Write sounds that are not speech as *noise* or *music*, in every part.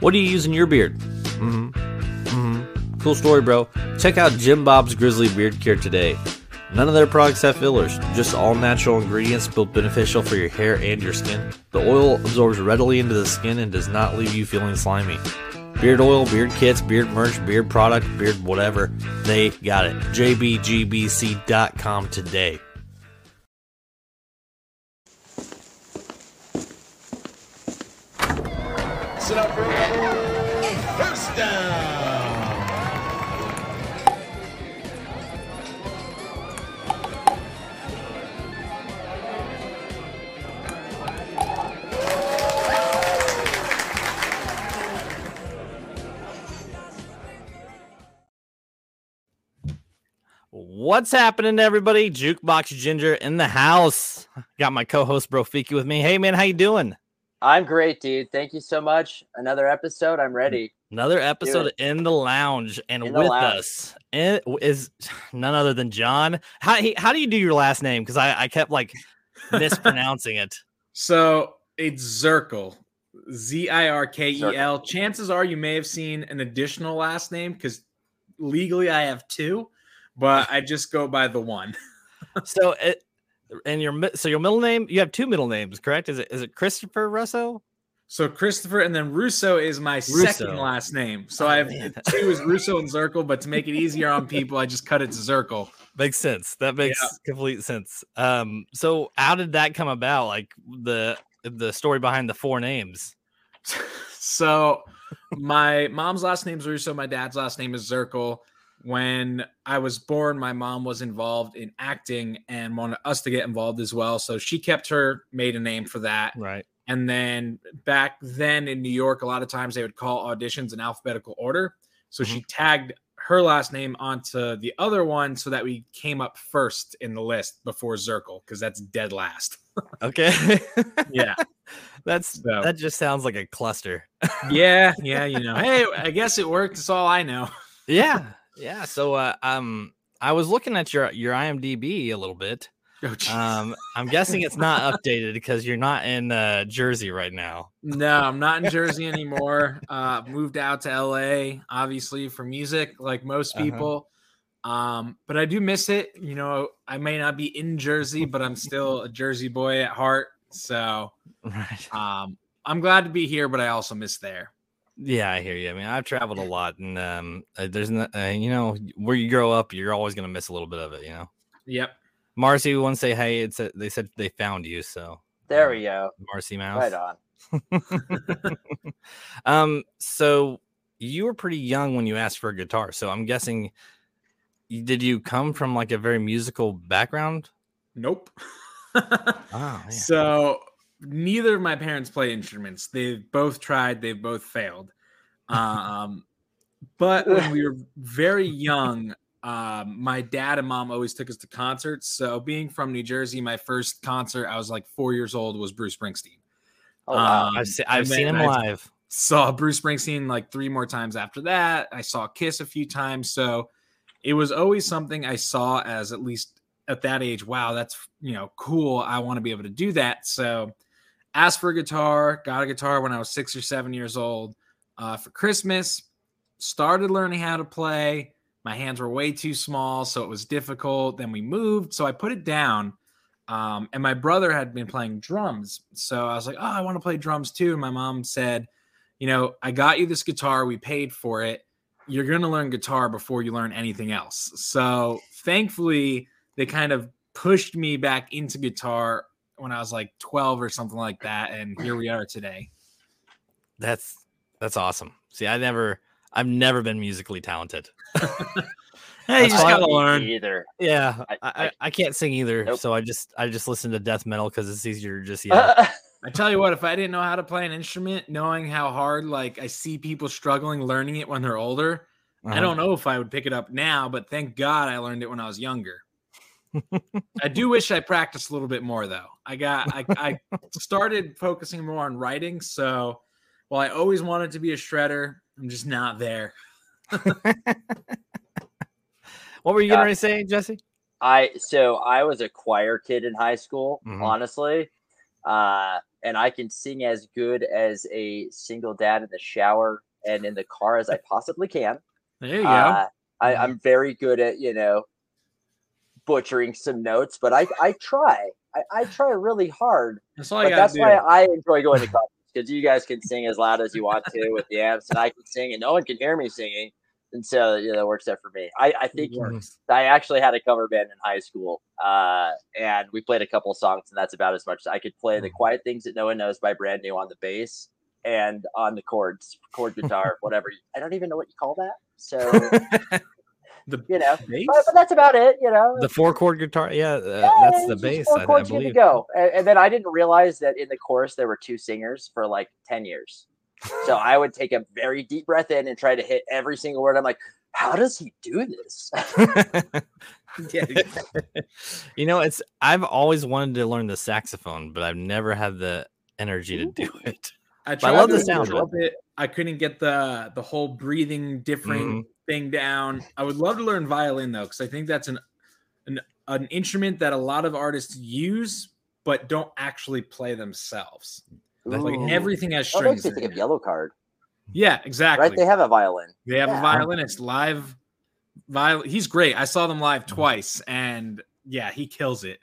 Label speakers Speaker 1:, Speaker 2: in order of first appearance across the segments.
Speaker 1: What do you use in your beard? Mm-hmm. Mm-hmm. Cool story, bro. Check out Jim Bob's Grizzly Beard Care today. None of their products have fillers, just all natural ingredients built beneficial for your hair and your skin. The oil absorbs readily into the skin and does not leave you feeling slimy. Beard oil, beard kits, beard merch, beard product, beard whatever, they got it. JBGBC.com today. What's happening, everybody? Jukebox Ginger in the house. Got my co-host Brofiki with me. Hey, man, how you doing?
Speaker 2: I'm great, dude. Thank you so much. Another episode. I'm ready.
Speaker 1: Another episode in the lounge, and
Speaker 2: the
Speaker 1: with
Speaker 2: lounge.
Speaker 1: us is none other than John. How he, how do you do your last name? Because I, I kept like mispronouncing it. *laughs*
Speaker 3: So it's Zirkel, Z I R K E L. Chances are you may have seen an additional last name because legally I have two, but I just go by the one. *laughs*
Speaker 1: So it, and your so your middle name you have two middle names, correct? Is it is it Christopher Russo?
Speaker 3: So Christopher and then Russo is my
Speaker 1: Russo.
Speaker 3: second last name. So
Speaker 1: Oh,
Speaker 3: I have
Speaker 1: man.
Speaker 3: two is *laughs* Russo and Zirkel, but to make it easier on people, I just cut it to Zirkel.
Speaker 1: Makes sense. That makes complete sense. Um, so how did that come about? Like the the story behind the four names. *laughs*
Speaker 3: So my mom's last name is Russo. My dad's last name is Zirkel. When I was born, my mom was involved in acting and wanted us to get involved as well. So she kept her maiden name for that.
Speaker 1: Right.
Speaker 3: And then back then in New York, a lot of times they would call auditions in alphabetical order. So she mm-hmm. tagged her last name onto the other one so that we came up first in the list before Zirkel because that's dead last.
Speaker 1: Okay. *laughs* *laughs*
Speaker 3: Yeah.
Speaker 1: That's
Speaker 3: So-
Speaker 1: that just sounds like a cluster.
Speaker 3: yeah. *laughs* Yeah. You know, hey, I guess it worked. That's all I know.
Speaker 1: yeah. Yeah. So uh, um I was looking at your your IMDb a little bit.
Speaker 3: Oh.
Speaker 1: Um I'm guessing it's not updated because you're not in uh Jersey right now.
Speaker 3: No, I'm not in Jersey anymore. Uh, moved out to LA, obviously for music, like most
Speaker 1: Uh-huh.
Speaker 3: people. Um, but I do miss it. You know, I may not be in Jersey, but I'm still a Jersey boy at heart. So *laughs*
Speaker 1: Right.
Speaker 3: um, I'm glad to be here, but I also miss there.
Speaker 1: Yeah, I hear you. I mean, I've traveled a lot and um uh, there's no, uh, you know, where you grow up, you're always going to miss a little bit of it, you know.
Speaker 3: Yep.
Speaker 1: Marcy wants to say hey, it's a, they said they found you, so
Speaker 2: There we go.
Speaker 1: Marcy Mouse.
Speaker 2: Right on. *laughs*
Speaker 1: um, so you were pretty young when you asked for a guitar. So I'm guessing, did you come from like a very musical background?
Speaker 3: Nope.
Speaker 1: Oh, *laughs* yeah.
Speaker 3: So neither of my parents play instruments. They've both tried, they've both failed. Um, *laughs* but when we were very *laughs* young, um, my dad and mom always took us to concerts. So being from New Jersey, my first concert, I was like four years old, was Bruce Springsteen.
Speaker 2: Oh, wow.
Speaker 3: Um,
Speaker 1: I've, se- I've seen him
Speaker 3: I
Speaker 1: live.
Speaker 3: Saw Bruce Springsteen like three more times after that. I saw Kiss a few times. So it was always something I saw as at least at that age, wow, that's you know cool. I want to be able to do that. So asked for a guitar, got a guitar when I was six or seven years old uh, for Christmas. Started learning how to play. My hands were way too small, so it was difficult. Then we moved, so I put it down. Um, and my brother had been playing drums, so I was like, "Oh, I want to play drums too." And my mom said, "You know, I got you this guitar. We paid for it. You're to learn guitar before you learn anything else." So thankfully, they kind of pushed me back into guitar when I was like 12 or something like that, and here we are today.
Speaker 1: That's that's awesome. See, I never, I've never been musically talented. *laughs*
Speaker 3: Hey, you just gotta learn.
Speaker 2: Either.
Speaker 1: Yeah, I,
Speaker 2: I-
Speaker 1: I, I can't sing either,
Speaker 2: Nope.
Speaker 1: so I just I just listen to death metal because it's easier to just *laughs* yeah.
Speaker 3: I tell you what, if I didn't know how to play an instrument, knowing how hard like I see people struggling learning it when they're older, I
Speaker 1: Uh-huh.
Speaker 3: don't know if I would pick it up now, but thank God I learned it when I was younger. I do wish I practiced a little bit more though. I got I, I *laughs* started focusing more on writing, so while I always wanted to be a shredder, I'm just not there. *laughs*
Speaker 1: What were you
Speaker 2: Yeah.
Speaker 1: going to say, Jesse?
Speaker 2: I so I was a choir kid in high school,
Speaker 1: Mhm.
Speaker 2: honestly. Uh, and I can sing as good as a single dad in the shower and in the car as I possibly can.
Speaker 3: There you go.
Speaker 2: Uh, I, I'm very good at you know butchering some notes, but I I try. I, I try really hard.
Speaker 3: that's all you
Speaker 2: But
Speaker 3: gotta
Speaker 2: that's
Speaker 3: do.
Speaker 2: why I enjoy going to concerts because you guys can sing as loud as you want to with the amps, and I can sing, and no one can hear me singing. And so, you know, that works out for me. I, I think
Speaker 3: works.
Speaker 2: I actually had a cover band in high school, uh, and we played a couple songs, and that's about as much as I could play. The Quiet Things That No One Knows by Brand New on the bass and on the chords, chord guitar, whatever. I don't even know what you call that. So, *laughs*
Speaker 3: The
Speaker 2: you know,
Speaker 3: bass?
Speaker 2: but, but that's about it, you know.
Speaker 1: The four chord guitar, yeah, uh,
Speaker 2: Yeah,
Speaker 1: that's the
Speaker 2: just
Speaker 1: bass.
Speaker 2: four
Speaker 1: I, I
Speaker 2: chords, good to
Speaker 1: believe.
Speaker 2: go. And, and then I didn't realize that in the chorus there were two singers for like 10 years. So I would take a very deep breath in and try to hit every single word. I'm like, how does he do this? *laughs* *laughs*
Speaker 1: You know, it's I've always wanted to learn the saxophone, but I've never had the energy to do it.
Speaker 3: I,
Speaker 1: I love the sound of
Speaker 3: drop it. I couldn't get the the whole breathing different
Speaker 1: Mhm.
Speaker 3: thing down. I would love to learn violin though, because I think that's an, an an instrument that a lot of artists use but don't actually play themselves.
Speaker 1: That's
Speaker 3: Like everything has
Speaker 2: Oh, that makes
Speaker 3: strings.
Speaker 2: me think of
Speaker 3: it.
Speaker 2: Yellowcard.
Speaker 3: Yeah, exactly.
Speaker 2: Right? They have a violin.
Speaker 3: They have
Speaker 2: Yeah.
Speaker 3: a violinist live. Viol- he's great. I saw them
Speaker 1: Mm-hmm.
Speaker 3: live twice, and yeah, he kills it.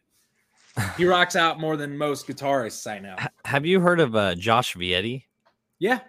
Speaker 3: He rocks out more than most guitarists I know.
Speaker 1: Have you heard of uh, Josh Vietti?
Speaker 3: Yeah,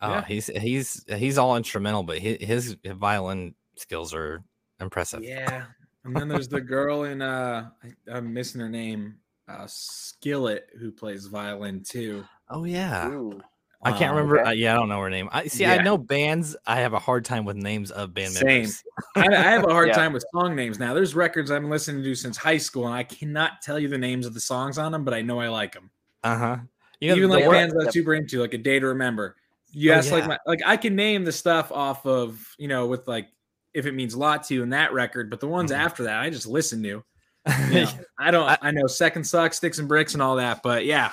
Speaker 1: Oh,
Speaker 3: Yeah.
Speaker 1: he's he's he's all instrumental, but his, his violin skills are impressive.
Speaker 3: yeah. And then there's the girl in uh, I, I'm missing her name, uh, Skillet, who plays violin too.
Speaker 1: Oh yeah,
Speaker 2: Ooh.
Speaker 1: I can't
Speaker 3: Um,
Speaker 1: remember.
Speaker 2: okay.
Speaker 1: Uh, yeah, I don't know her name. I see. I know bands. I have a hard time with names of band
Speaker 3: Same.
Speaker 1: members. *laughs*
Speaker 3: I, I have a hard
Speaker 2: Yeah.
Speaker 3: time with song names now. There's records I'm listening to since high school, and I cannot tell you the names of the songs on them, but I know I like them.
Speaker 1: Uh huh. You know,
Speaker 3: even like bands I'm super into, like a day to remember. Yes,
Speaker 1: Oh,
Speaker 3: ask like my like I can name the stuff off of you know with like if it means a lot to you in that record, but the ones
Speaker 1: Mhm.
Speaker 3: after that I just listen to. *laughs* You know, I don't. I,
Speaker 1: I-
Speaker 3: know second suck, sticks and bricks, and all that, but yeah,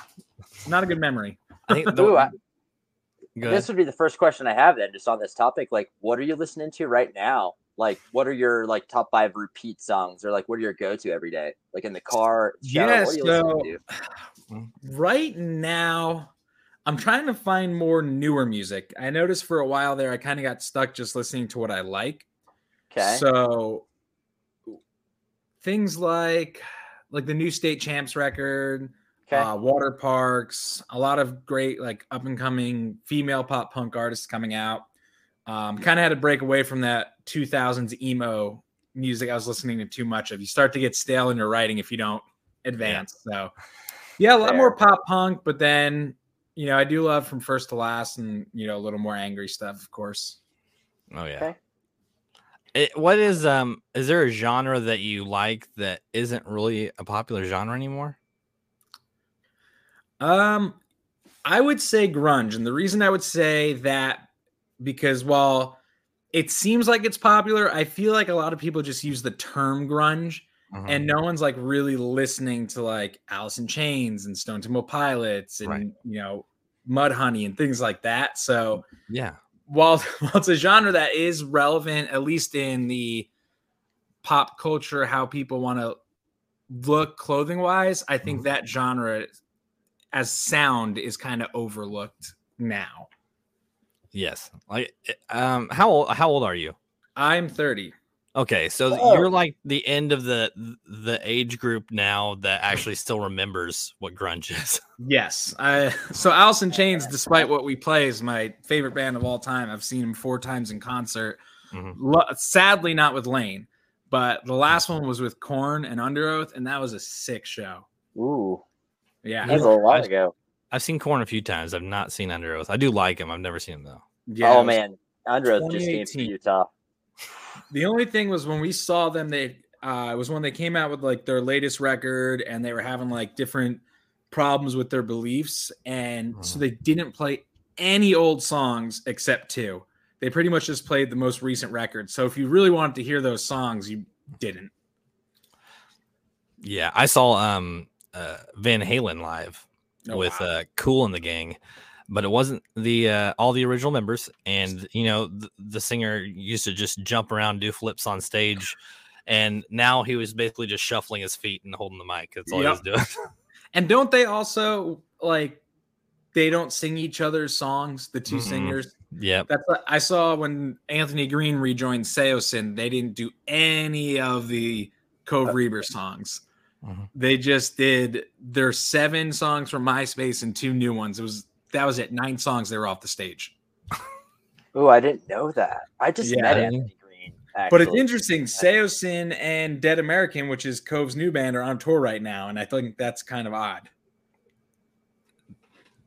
Speaker 3: not a good memory.
Speaker 1: I think *laughs* the,
Speaker 2: Ooh, I- This would be the first question I have then, just on this topic. Like, what are you listening to right now? Like, what are your like top five repeat songs, or like what are your go to every day? Like in the car.
Speaker 3: Yeah,
Speaker 2: what are you
Speaker 3: so-
Speaker 2: listening to? *sighs*
Speaker 3: Right now, I'm trying to find more newer music. I noticed for a while there, I kind of got stuck just listening to what I like.
Speaker 2: Okay.
Speaker 3: So things like like the new state champs record,
Speaker 2: okay.
Speaker 3: uh, Waterparks, a lot of great like up and coming female pop punk artists coming out. Um, kind of had to break away from that 2000s emo music I was listening to too much of. You start to get stale in your writing if you don't advance. So, yeah, a lot more pop punk, but then you know I do love from first to last, and you know a little more angry stuff, of course.
Speaker 1: Oh yeah.
Speaker 2: Okay.
Speaker 1: It, what is um? Is there a genre that you like that isn't really a popular genre anymore?
Speaker 3: Um, I would say grunge, and the reason I would say that because while it seems like it's popular, I feel like a lot of people just use the term grunge,
Speaker 1: Mhm.
Speaker 3: and no one's like really listening to like Alice in Chains and Stone Temple Pilots and
Speaker 1: Right.
Speaker 3: you know Mudhoney and things like that. So
Speaker 1: yeah,
Speaker 3: while, *laughs* while it's a genre that is relevant, at least in the pop culture, how people want to look clothing wise, I think
Speaker 1: Mhm.
Speaker 3: that genre as sound is kind of overlooked now.
Speaker 1: yes. Like, um, how old? How old are you?
Speaker 3: I'm 30.
Speaker 1: Okay, so
Speaker 2: Oh.
Speaker 1: you're like the end of the the age group now that actually still remembers what grunge is. *laughs*
Speaker 3: Yes. I so Alice in Chains, despite what we play, is my favorite band of all time. I've seen them four times in concert.
Speaker 1: Mhm.
Speaker 3: Lo- sadly, not with Lane, but the last one was with Korn and Underoath, and that was a sick show.
Speaker 2: Ooh,
Speaker 3: Yeah.
Speaker 2: that's a while
Speaker 1: I've-
Speaker 2: ago.
Speaker 1: I've seen Korn a few times. I've not seen Underoath. I do like him. I've never seen him though.
Speaker 3: yeah
Speaker 2: oh
Speaker 3: was-
Speaker 2: man, Andros just came to
Speaker 3: 2018.
Speaker 2: Utah.
Speaker 3: The only thing was when we saw them, they uh, it was when they came out with like their latest record, and they were having like different problems with their beliefs, and so
Speaker 1: Mhm.
Speaker 3: they didn't play any old songs except two. They pretty much just played the most recent record. So if you really wanted to hear those songs, you didn't.
Speaker 1: Yeah, I saw um uh, Van Halen live
Speaker 3: Oh,
Speaker 1: with
Speaker 3: wow.
Speaker 1: uh, Kool & the Gang, but it wasn't the uh, all the original members. And you know, the, the singer used to just jump around, do flips on stage, and now he was basically just shuffling his feet and holding the mic. That's all
Speaker 3: Yep.
Speaker 1: he was doing. *laughs*
Speaker 3: And don't they also like they don't sing each other's songs. The 2
Speaker 1: Mhm.
Speaker 3: singers.
Speaker 1: Yeah,
Speaker 3: That's what I saw when Anthony Green rejoined Saosin. They didn't do any of the Cove Reber songs.
Speaker 1: Mhm.
Speaker 3: They just did their seven songs from MySpace and two new ones. It was that was it. Nine songs. They were off the stage. *laughs*
Speaker 2: Oh, I didn't know that. I just
Speaker 3: Yeah.
Speaker 2: met Anthony Green.
Speaker 3: But it's
Speaker 2: actually.
Speaker 3: interesting. Saosin and Dead American, which is Cove's new band, are on tour right now, and I think that's kind of odd.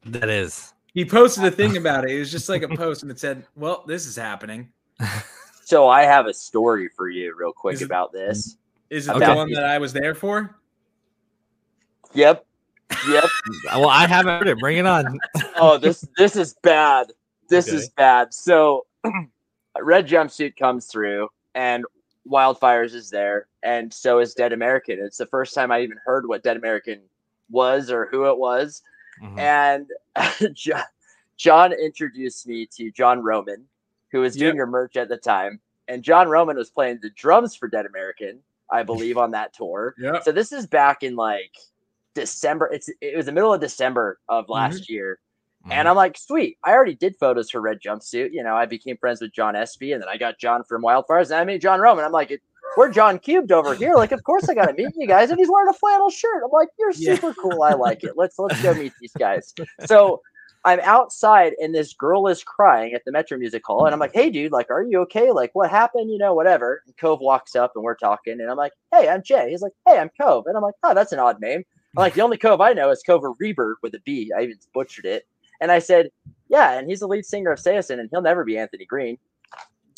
Speaker 1: That is.
Speaker 3: He posted a thing *laughs* about it. It was just like a post, and it said, "Well, this is happening."
Speaker 2: So I have a story for you, real quick,
Speaker 3: Is it-
Speaker 2: about this.
Speaker 3: Is it
Speaker 2: Okay.
Speaker 3: the one that I was there for?
Speaker 2: Yep, yep.
Speaker 1: Well, I haven't heard it. Bring it on. *laughs*
Speaker 2: oh, this this is bad. This
Speaker 1: Okay.
Speaker 2: is bad. So, *clears throat* red jumpsuit comes through, and Wildfires is there, and so is Dead American. It's the first time I even heard what Dead American was or who it was,
Speaker 1: Mhm.
Speaker 2: and *laughs* John, John introduced me to John Roman, who was doing
Speaker 3: Yep.
Speaker 2: your merch at the time, and John Roman was playing the drums for Dead American, I believe, on that tour.
Speaker 3: Yeah.
Speaker 2: So this is back in like December. It's it was the middle of December of last year. And
Speaker 1: Mhm.
Speaker 2: I'm like, sweet. I already did photos for Red Jumpsuit. You know, I became friends with John Espy, and then I got John from Wildfires, and I met John Roman. I'm like, we're John Cubed over here. Like, of course I gotta meet you guys. And he's wearing a flannel shirt. I'm like, you're
Speaker 3: Yeah.
Speaker 2: super cool. I like it. Let's let's go meet these guys. *laughs* So I'm outside and this girl is crying at the Metro Music Hall. And I'm like, hey dude, like, are you okay? Like, what happened? You know, whatever. And Cove walks up and we're talking, and I'm like, hey, I'm Jay. He's like, hey, I'm Cove. And I'm like, oh, that's an odd name. I'm like, the only Cove I know is Cove Reber with a B. I even butchered it. And I said, yeah, and he's the lead singer of Saosin, and he'll never be Anthony Green.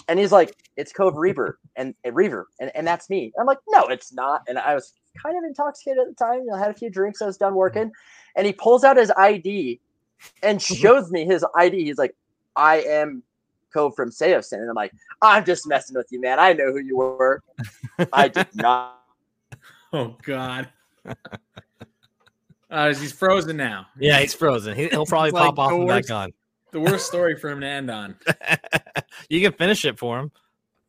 Speaker 2: And he's like, it's Cove Reber and, and Reaver, and, and that's me. I'm like, no, it's not. And I was kind of intoxicated at the time. You know, I had a few drinks. I was done working, and he pulls out his ID and *laughs* shows me his ID. He's like, I am Cove from Saosin, and I'm like, I'm just messing with you, man. I know who you were. I did *laughs* not.
Speaker 3: Oh God. *laughs* Uh, he's frozen now.
Speaker 1: yeah, he's frozen. He, will *laughs* probably
Speaker 3: It's like
Speaker 1: pop off
Speaker 3: the
Speaker 1: and
Speaker 3: worst-
Speaker 1: back on.
Speaker 3: The worst *laughs* story for him to end on.
Speaker 1: you can finish it for him.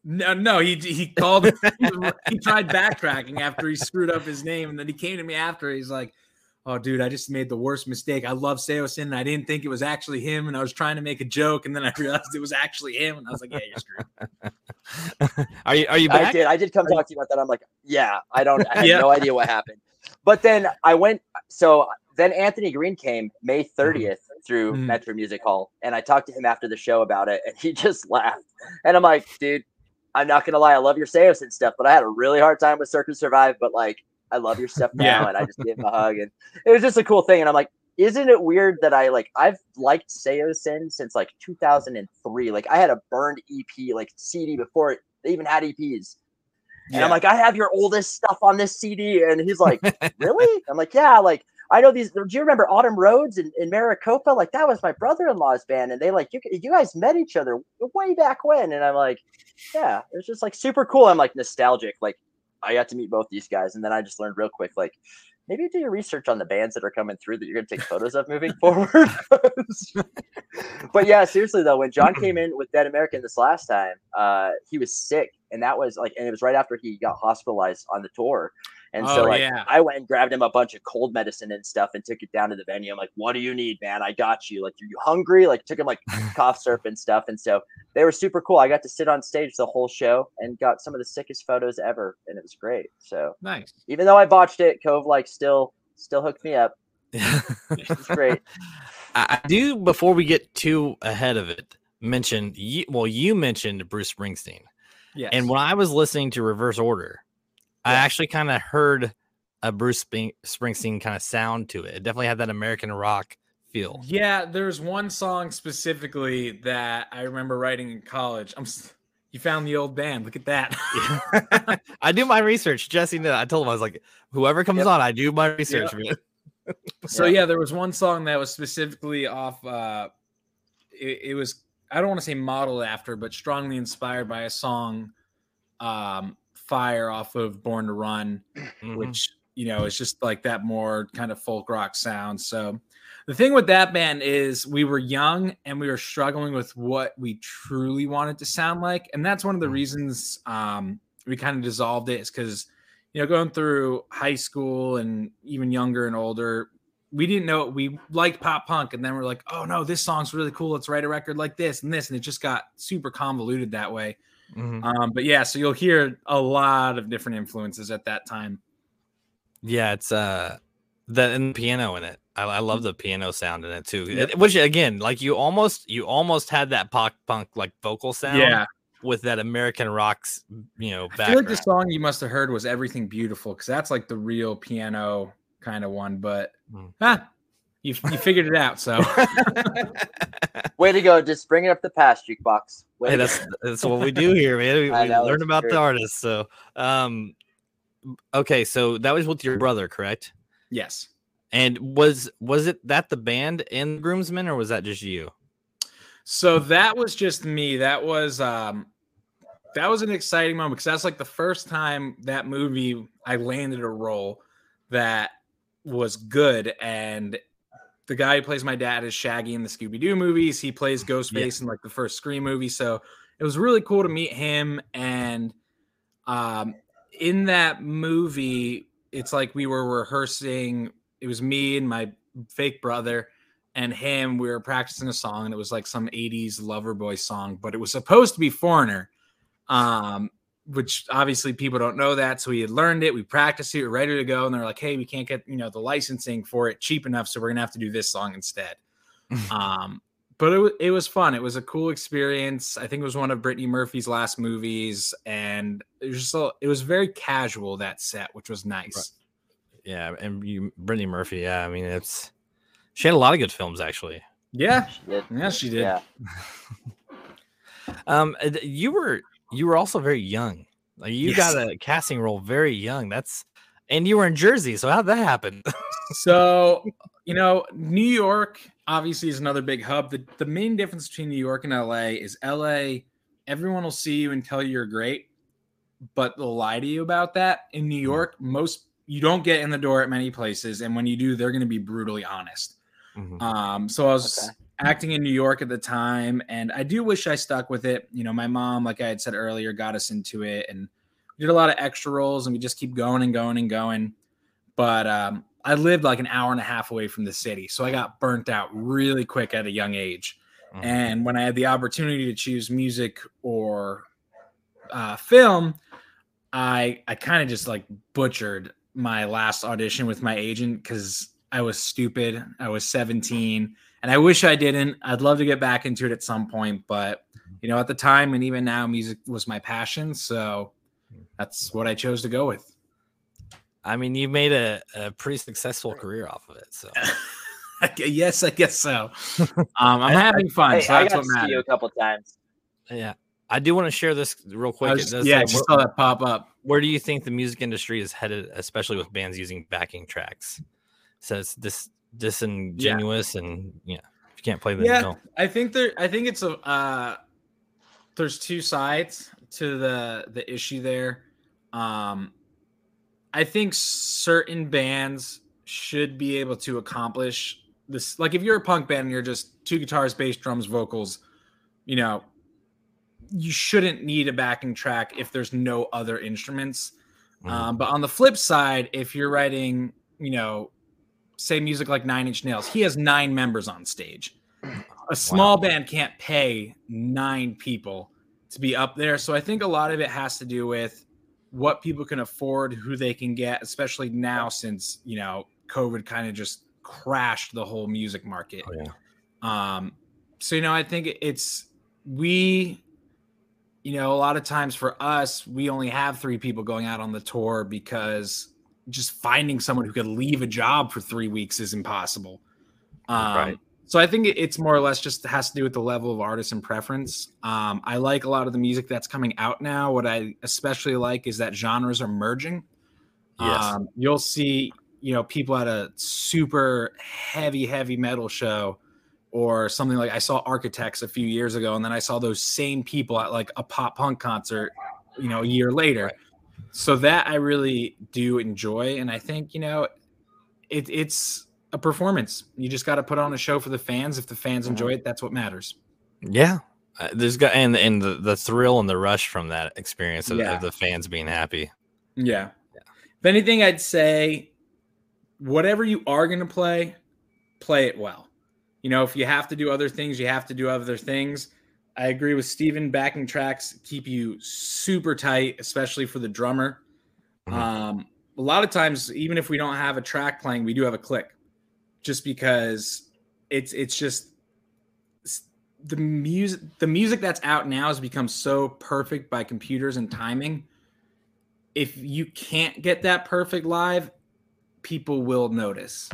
Speaker 3: No, no, he he called. he tried backtracking after he screwed up his name, and then he came to me after. He's like, "Oh, dude, I just made the worst mistake. I love Saosin, and I didn't think it was actually him, and I was trying to make a joke, and then I *laughs* realized it was actually him, and I was like, yeah, you're screwed."
Speaker 1: Are you? Are you
Speaker 2: I did. I did come talk to you about that. I'm like, yeah, I don't. I had
Speaker 3: Yeah.
Speaker 2: no idea what happened. But then I went. So then Anthony Green came May 30th through
Speaker 3: Mhm.
Speaker 2: Metro Music Hall, and I talked to him after the show about it, and he *laughs* just laughed. And I'm like, dude, I'm not gonna lie, I love your Saosin stuff, but I had a really hard time with Circa Survive. But like, I love your stuff now,
Speaker 3: Yeah.
Speaker 2: and I just gave him a hug, and it was just a cool thing. And I'm like. Isn't it weird that I like I've liked Saosin since like 2003? Like I had a burned EP like CD before it they even had EPs. And I'm like, I have your oldest stuff on this CD. And he's like, *laughs* Really? I'm like, Yeah, like I know these. Do you remember Autumn Roads in, in Maricopa? Like that was my brother-in-law's band, and they like you. You guys met each other way back when, and I'm like, yeah, it was just like super cool. I'm like nostalgic. Like I got to meet both these guys, and then I just learned real quick, like maybe do your research on the bands that are coming through that you're gonna take photos of moving forward. *laughs* but yeah, seriously though, when John came *clears throat* in with Dead American this last time, uh, he was sick, and that was like, and it was right after he got hospitalized on the tour. And so
Speaker 3: Oh,
Speaker 2: like
Speaker 3: yeah.
Speaker 2: I went and grabbed him a bunch of cold medicine and stuff and took it down to the venue. I'm like, what do you need, man? I got you. Like, are you hungry? Like took him like *laughs* cough syrup and stuff. And so they were super cool. I got to sit on stage the whole show and got some of the sickest photos ever. And it was great. So
Speaker 3: nice.
Speaker 2: even though I botched it, Cove like still still hooked me up. *laughs* It's great.
Speaker 1: I I do before we get too ahead of it. Mention you, well, you mentioned Bruce Springsteen,
Speaker 3: Yes.
Speaker 1: and when I was listening to Reverse Order, I actually kind of heard a Bruce Spring- Springsteen kind of sound to it. It definitely had that American rock feel.
Speaker 3: Yeah, there's one song specifically that I remember writing in college. I'm. You found the old band. Look at that. *laughs*
Speaker 1: I do my research. Jesse, knew. I told him I was like, whoever comes
Speaker 2: Yep.
Speaker 1: on, I do my research. man.
Speaker 3: So yeah, there was one song that was specifically off. uh It, it was I don't want to say modeled after, but strongly inspired by a song, um, "Fire" off of "Born to Run,"
Speaker 1: Mhm.
Speaker 3: which you know is just like that more kind of folk rock sound. So the thing with that band is we were young and we were struggling with what we truly wanted to sound like, and that's one of the
Speaker 1: Mhm.
Speaker 3: reasons um, we kind of dissolved it. Is because you know going through high school and even younger and older we didn't know it. we liked pop punk, and then we're like, oh no, this song's really cool. Let's write a record like this and this, and it just got super convoluted that way.
Speaker 1: Mhm.
Speaker 3: Um, but yeah, so you'll hear a lot of different influences at that time.
Speaker 1: Yeah, it's uh the and the piano in it. I, I love the piano sound in it too. It- which again, like you almost you almost had that pop punk like vocal sound
Speaker 3: Yeah,
Speaker 1: with that American rocks, you know,
Speaker 3: I feel like the song you must have heard was "Everything Beautiful" because that's like the real piano kind of one. But
Speaker 1: Mm. *laughs*
Speaker 3: ah, you you figured it out. So *laughs*
Speaker 2: Way to go, just bring it up the past jukebox. Way
Speaker 1: Hey, that's *laughs* that's what we do here, man. We, we
Speaker 2: know,
Speaker 1: learn about
Speaker 2: true.
Speaker 1: the artists. So, um, okay, so that was with your brother, correct?
Speaker 3: yes,
Speaker 1: And was was it that the band and the groomsmen, or was that just you?
Speaker 3: so that was just me. That was um, that was an exciting moment because that's like the first time that movie I landed a role that was good and. The guy who plays my dad is Shaggy in the Scooby Doo movies. He plays Ghostface in like the first Scream movie. So it was really cool to meet him. And um, in that movie, it's like we were rehearsing. It was me and my fake brother and him. We were practicing a song, and it was like some '80s Loverboy song, but it was supposed to be Foreigner, um, which obviously people don't know that. So we had learned it. We practiced it. We were ready to go, and they're like, "Hey, we can't get you know the licensing for it cheap enough, so we're gonna have to do this song instead." *laughs* um, but it, wa- it was fun. It was a cool experience. I think it was one of Brittany Murphy's last movies, and it was just a, it was very casual that set, which was nice.
Speaker 1: Yeah, and you, Brittany Murphy. Yeah, I mean, it's she had a lot of good films actually.
Speaker 3: Yeah,
Speaker 2: She did.
Speaker 3: yeah, she did.
Speaker 2: Yeah. *laughs*
Speaker 1: Um, you were you were also very young. Like you got a casting role very young. That's and you were in Jersey. So how'd that happen?
Speaker 3: So, *laughs* you know, New York obviously is another big hub. The, the main difference between New York and LA is LA, everyone will see you and tell you you're great, but they'll lie to you about that. In New York, most you don't get in the door at many places. And when you do, they're going to be brutally honest.
Speaker 1: Mhm.
Speaker 3: Um, so I was
Speaker 2: Okay.
Speaker 3: Acting in New York at the time, and I do wish I stuck with it. You know, my mom, like I had said earlier, got us into it, and we did a lot of extra roles, and we just keep going and going and going. But um, I lived like an hour and a half away from the city, so I got burnt out really quick at a young age.
Speaker 1: Mhm.
Speaker 3: And when I had the opportunity to choose music or uh, film, I I kind of just like butchered my last audition with my agent because I was stupid. I was 17, and I wish I didn't. I'd love to get back into it at some point, but you know, at the time and even now, music was my passion, so that's what I chose to go with.
Speaker 1: I mean, you made a, a pretty successful career off of it. So *laughs*
Speaker 3: yes, I guess so. *laughs* Um, I'm having fun,
Speaker 2: Hey,
Speaker 3: so
Speaker 2: I got
Speaker 3: what
Speaker 2: to see you a couple times.
Speaker 1: yeah, I do want to share this real quick.
Speaker 3: I
Speaker 1: It
Speaker 3: was-
Speaker 1: does
Speaker 3: yeah, I just
Speaker 1: where,
Speaker 3: saw that pop up.
Speaker 1: where do you think the music industry is headed, especially with bands using backing tracks? So it's this disingenuous, and yeah, if you can't play them,
Speaker 3: Yeah.
Speaker 1: no.
Speaker 3: I think there. I think it's a. Uh, there's two sides to the the issue there. Um, I think certain bands should be able to accomplish this. Like if you're a punk band and you're just two guitars, bass, drums, vocals, you know, you shouldn't need a backing track if there's no other instruments.
Speaker 1: Mhm.
Speaker 3: Um, but on the flip side, if you're writing, you know, say music like Nine Inch Nails, he has nine members on stage. A small band can't pay nine people to be up there. So I think a lot of it has to do with what people can afford, who they can get, especially now since, you know, COVID kind of just crashed the whole music market.
Speaker 1: Oh, yeah.
Speaker 3: Um, so you know, I think it's we, you know, a lot of times for us, we only have three people going out on the tour because just finding someone who could leave a job for three weeks is impossible. Um,
Speaker 1: Right.
Speaker 3: So I think it's more or less just has to do with the level of artist and preference. Um, I like a lot of the music that's coming out now. What I especially like is that genres are merging.
Speaker 1: Yes.
Speaker 3: Um, you'll see, you know, people at a super heavy, heavy metal show or something like I saw Architects a few years ago, and then I saw those same people at like a pop punk concert, you know, a year later.
Speaker 1: Right.
Speaker 3: So that I really do enjoy, and I think you know, it, it's a performance. You just got to put on a show for the fans. If the fans enjoy it, that's what matters.
Speaker 1: Yeah. Uh, there's got and and the, the thrill and the rush from that experience of,
Speaker 3: Yeah.
Speaker 1: of the fans being happy.
Speaker 3: Yeah. If anything, I'd say whatever you are going to play, play it well. You know, if you have to do other things, you have to do other things. I agree with Steven. Backing tracks keep you super tight, especially for the drummer.
Speaker 1: Mhm.
Speaker 3: Um, a lot of times, even if we don't have a track playing, we do have a click, just because it's it's just s- the music. The music that's out now has become so perfect by computers and timing. If you can't get that perfect live, people will notice.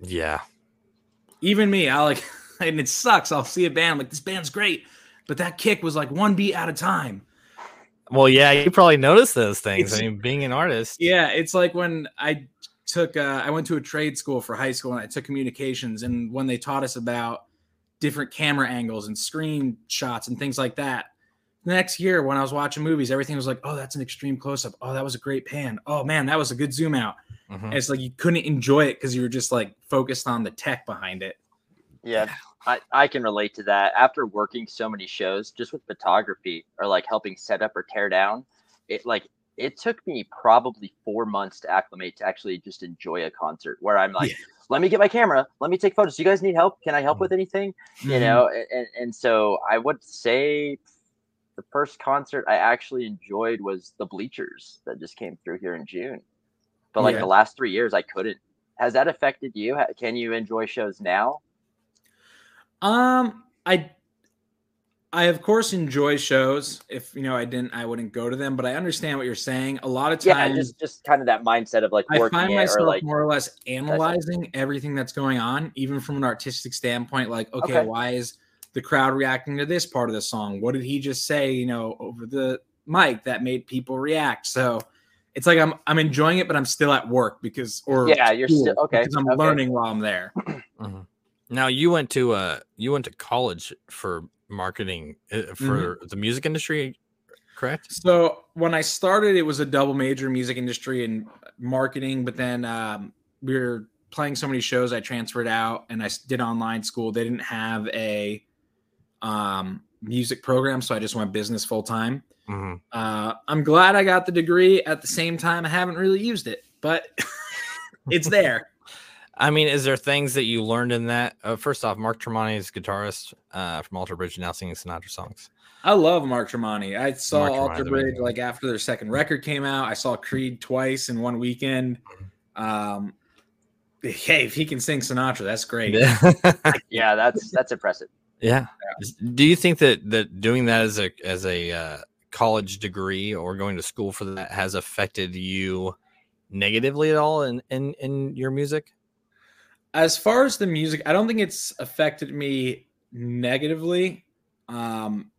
Speaker 1: Yeah.
Speaker 3: Even me, I like, *laughs* *laughs* and it sucks. I'll see a band I'm like this band's great, but that kick was like one beat at a time.
Speaker 1: Well, yeah, you probably noticed those things. I mean, being an artist.
Speaker 3: Yeah, it's like when I took uh, I went to a trade school for high school and I took communications and when they taught us about different camera angles and screen shots and things like that. The next year when I was watching movies, everything was like, "Oh, that's an extreme close up. Oh, that was a great pan. Oh man, that was a good zoom out."
Speaker 1: Mhm.
Speaker 3: And it's like you couldn't enjoy it because you were just like focused on the tech behind it.
Speaker 2: Yeah, I, I can relate to that. After working so many shows, just with photography or like helping set up or tear down, it like it took me probably four months to acclimate to actually just enjoy a concert where I'm like, let me get my camera, let me take photos. You guys need help? Can I help with anything?
Speaker 3: Mm-hmm.
Speaker 2: You know, and, and so I would say the first concert I actually enjoyed was the Bleachers that just came through here in June. But like
Speaker 3: Yeah.
Speaker 2: the last three years, I couldn't. Has that affected you? Can you enjoy shows now?
Speaker 3: Um, I I of course enjoy shows. If you know I didn't, I wouldn't go to them. But I understand what you're saying. A lot of
Speaker 2: yeah
Speaker 3: times,
Speaker 2: just just kind of that mindset of like
Speaker 3: I find myself
Speaker 2: or like
Speaker 3: more or less analyzing everything that's going on, even from an artistic standpoint. Like, okay,
Speaker 2: Okay.
Speaker 3: why is the crowd reacting to this part of the song? What did he just say? You know, over the mic that made people react. So. It's like I'm I'm enjoying it, but I'm still at work because or
Speaker 2: Yeah, you're still- okay,
Speaker 3: because I'm
Speaker 2: okay.
Speaker 3: learning while I'm there.
Speaker 1: Now you went to uh you went to college for marketing uh, for the music industry, correct?
Speaker 3: So when I started, it was a double major music industry and marketing, but then um, we were playing so many shows, I transferred out and I did online school. They didn't have a um, music program, so I just went business full time.
Speaker 1: Mhm.
Speaker 3: Uh, I'm glad I got the degree. At the same time, I haven't really used it, but *laughs* it's there.
Speaker 1: I mean, is there things that you learned in that? Uh, first off, Mark Tremonti is guitarist uh, from Alter Bridge, now singing Sinatra songs.
Speaker 3: I love Mark Tremonti. I saw
Speaker 1: Mark Tremonti's
Speaker 3: Alter Bridge like after their second record came out. I saw Creed twice in one weekend. Um, hey, if he can sing Sinatra, that's great.
Speaker 1: Yeah. *laughs*
Speaker 2: yeah, that's that's impressive.
Speaker 1: yeah. Do you think that that doing that as a as a uh, college degree or going to school for that has affected you negatively at all in in in your music?
Speaker 3: As far as the music, I don't think it's affected me negatively. Um,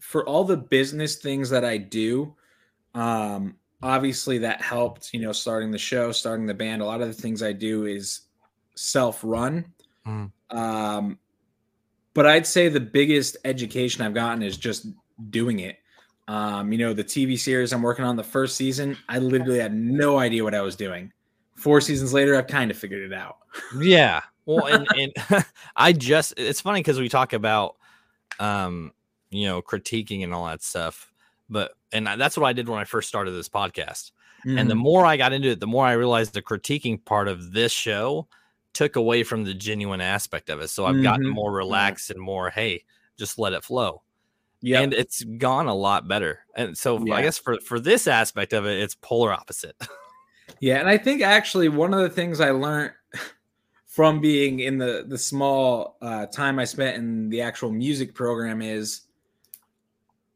Speaker 3: for all the business things that I do, um, obviously that helped. You know, starting the show, starting the band. A lot of the things I do is self-run.
Speaker 1: Mm.
Speaker 3: Um, but I'd say the biggest education I've gotten is just doing it. Um, you know, the TV series I'm working on the first season, I literally had no idea what I was doing. Four seasons later, I've kind of figured it out.
Speaker 1: Yeah. Well, and, *laughs* and *laughs* I just it's funny because we talk about um, you know, critiquing and all that stuff. But and that's what I did when I first started this podcast. And the
Speaker 3: Mhm.
Speaker 1: more I got into it, the more I realized the critiquing part of this show took away from the genuine aspect of it. So I've gotten
Speaker 3: Mhm.
Speaker 1: more relaxed and more, hey, just let it flow.
Speaker 3: Yep.
Speaker 1: And it's gone a lot better. And so
Speaker 3: Yeah.
Speaker 1: I guess for for this aspect of it, it's polar opposite. *laughs*
Speaker 3: Yeah, and I think actually one of the things I learned *laughs* from being in the the small uh, time I spent in the actual music program is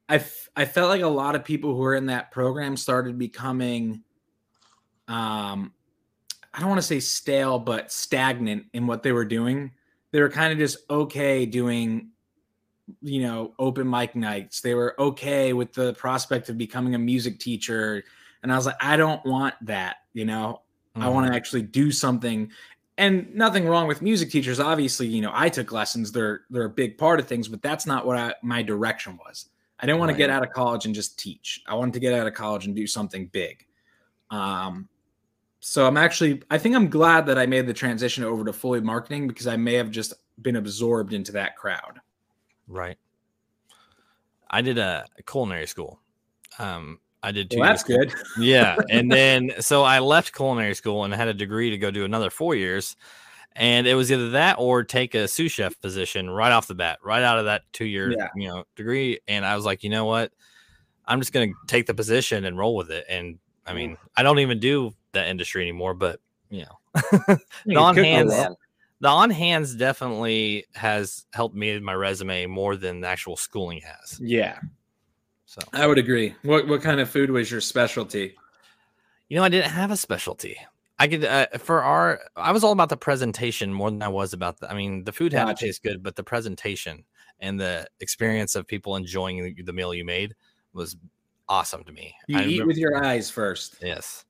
Speaker 3: I f- I felt like a lot of people who were in that program started becoming um I don't want to say stale but stagnant in what they were doing. They were kind of just okay doing you know open mic nights. They were okay with the prospect of becoming a music teacher and I was like I don't want that, you know. I want to actually do something. And nothing wrong with music teachers. Obviously, you know, I took lessons. They're they're a big part of things, but that's not what I, my direction was. I didn't want to get out of college and just teach. I wanted to get out of college and do something big. Um, so I'm actually, I think I'm glad that I made the transition over to fully marketing because I may have just been absorbed into that crowd.
Speaker 1: Right. I did a culinary school. Um, I did two.
Speaker 3: Well, that's good. *laughs*
Speaker 1: yeah and then so i left culinary school and had a degree to go do another four years and it was either that or take a sous chef position right off the bat, right out of that two year
Speaker 3: Yeah.
Speaker 1: you know degree. And I was like, you know what, I'm just gonna take the position and roll with it. And I mean, I don't even do that industry anymore, but you know, *laughs*
Speaker 3: You
Speaker 1: on hands- the on hands definitely has helped me in my resume more than the actual schooling has.
Speaker 3: Yeah,
Speaker 1: So
Speaker 3: I would agree. What what kind of food was your specialty?
Speaker 1: you know, I didn't have a specialty. I could uh, for our I was all about the presentation more than I was about the I mean the food had to taste good, but the presentation and the experience of people enjoying the, the meal you made was awesome to me.
Speaker 3: You
Speaker 1: I
Speaker 3: eat
Speaker 1: remem-
Speaker 3: with your eyes first.
Speaker 1: yes.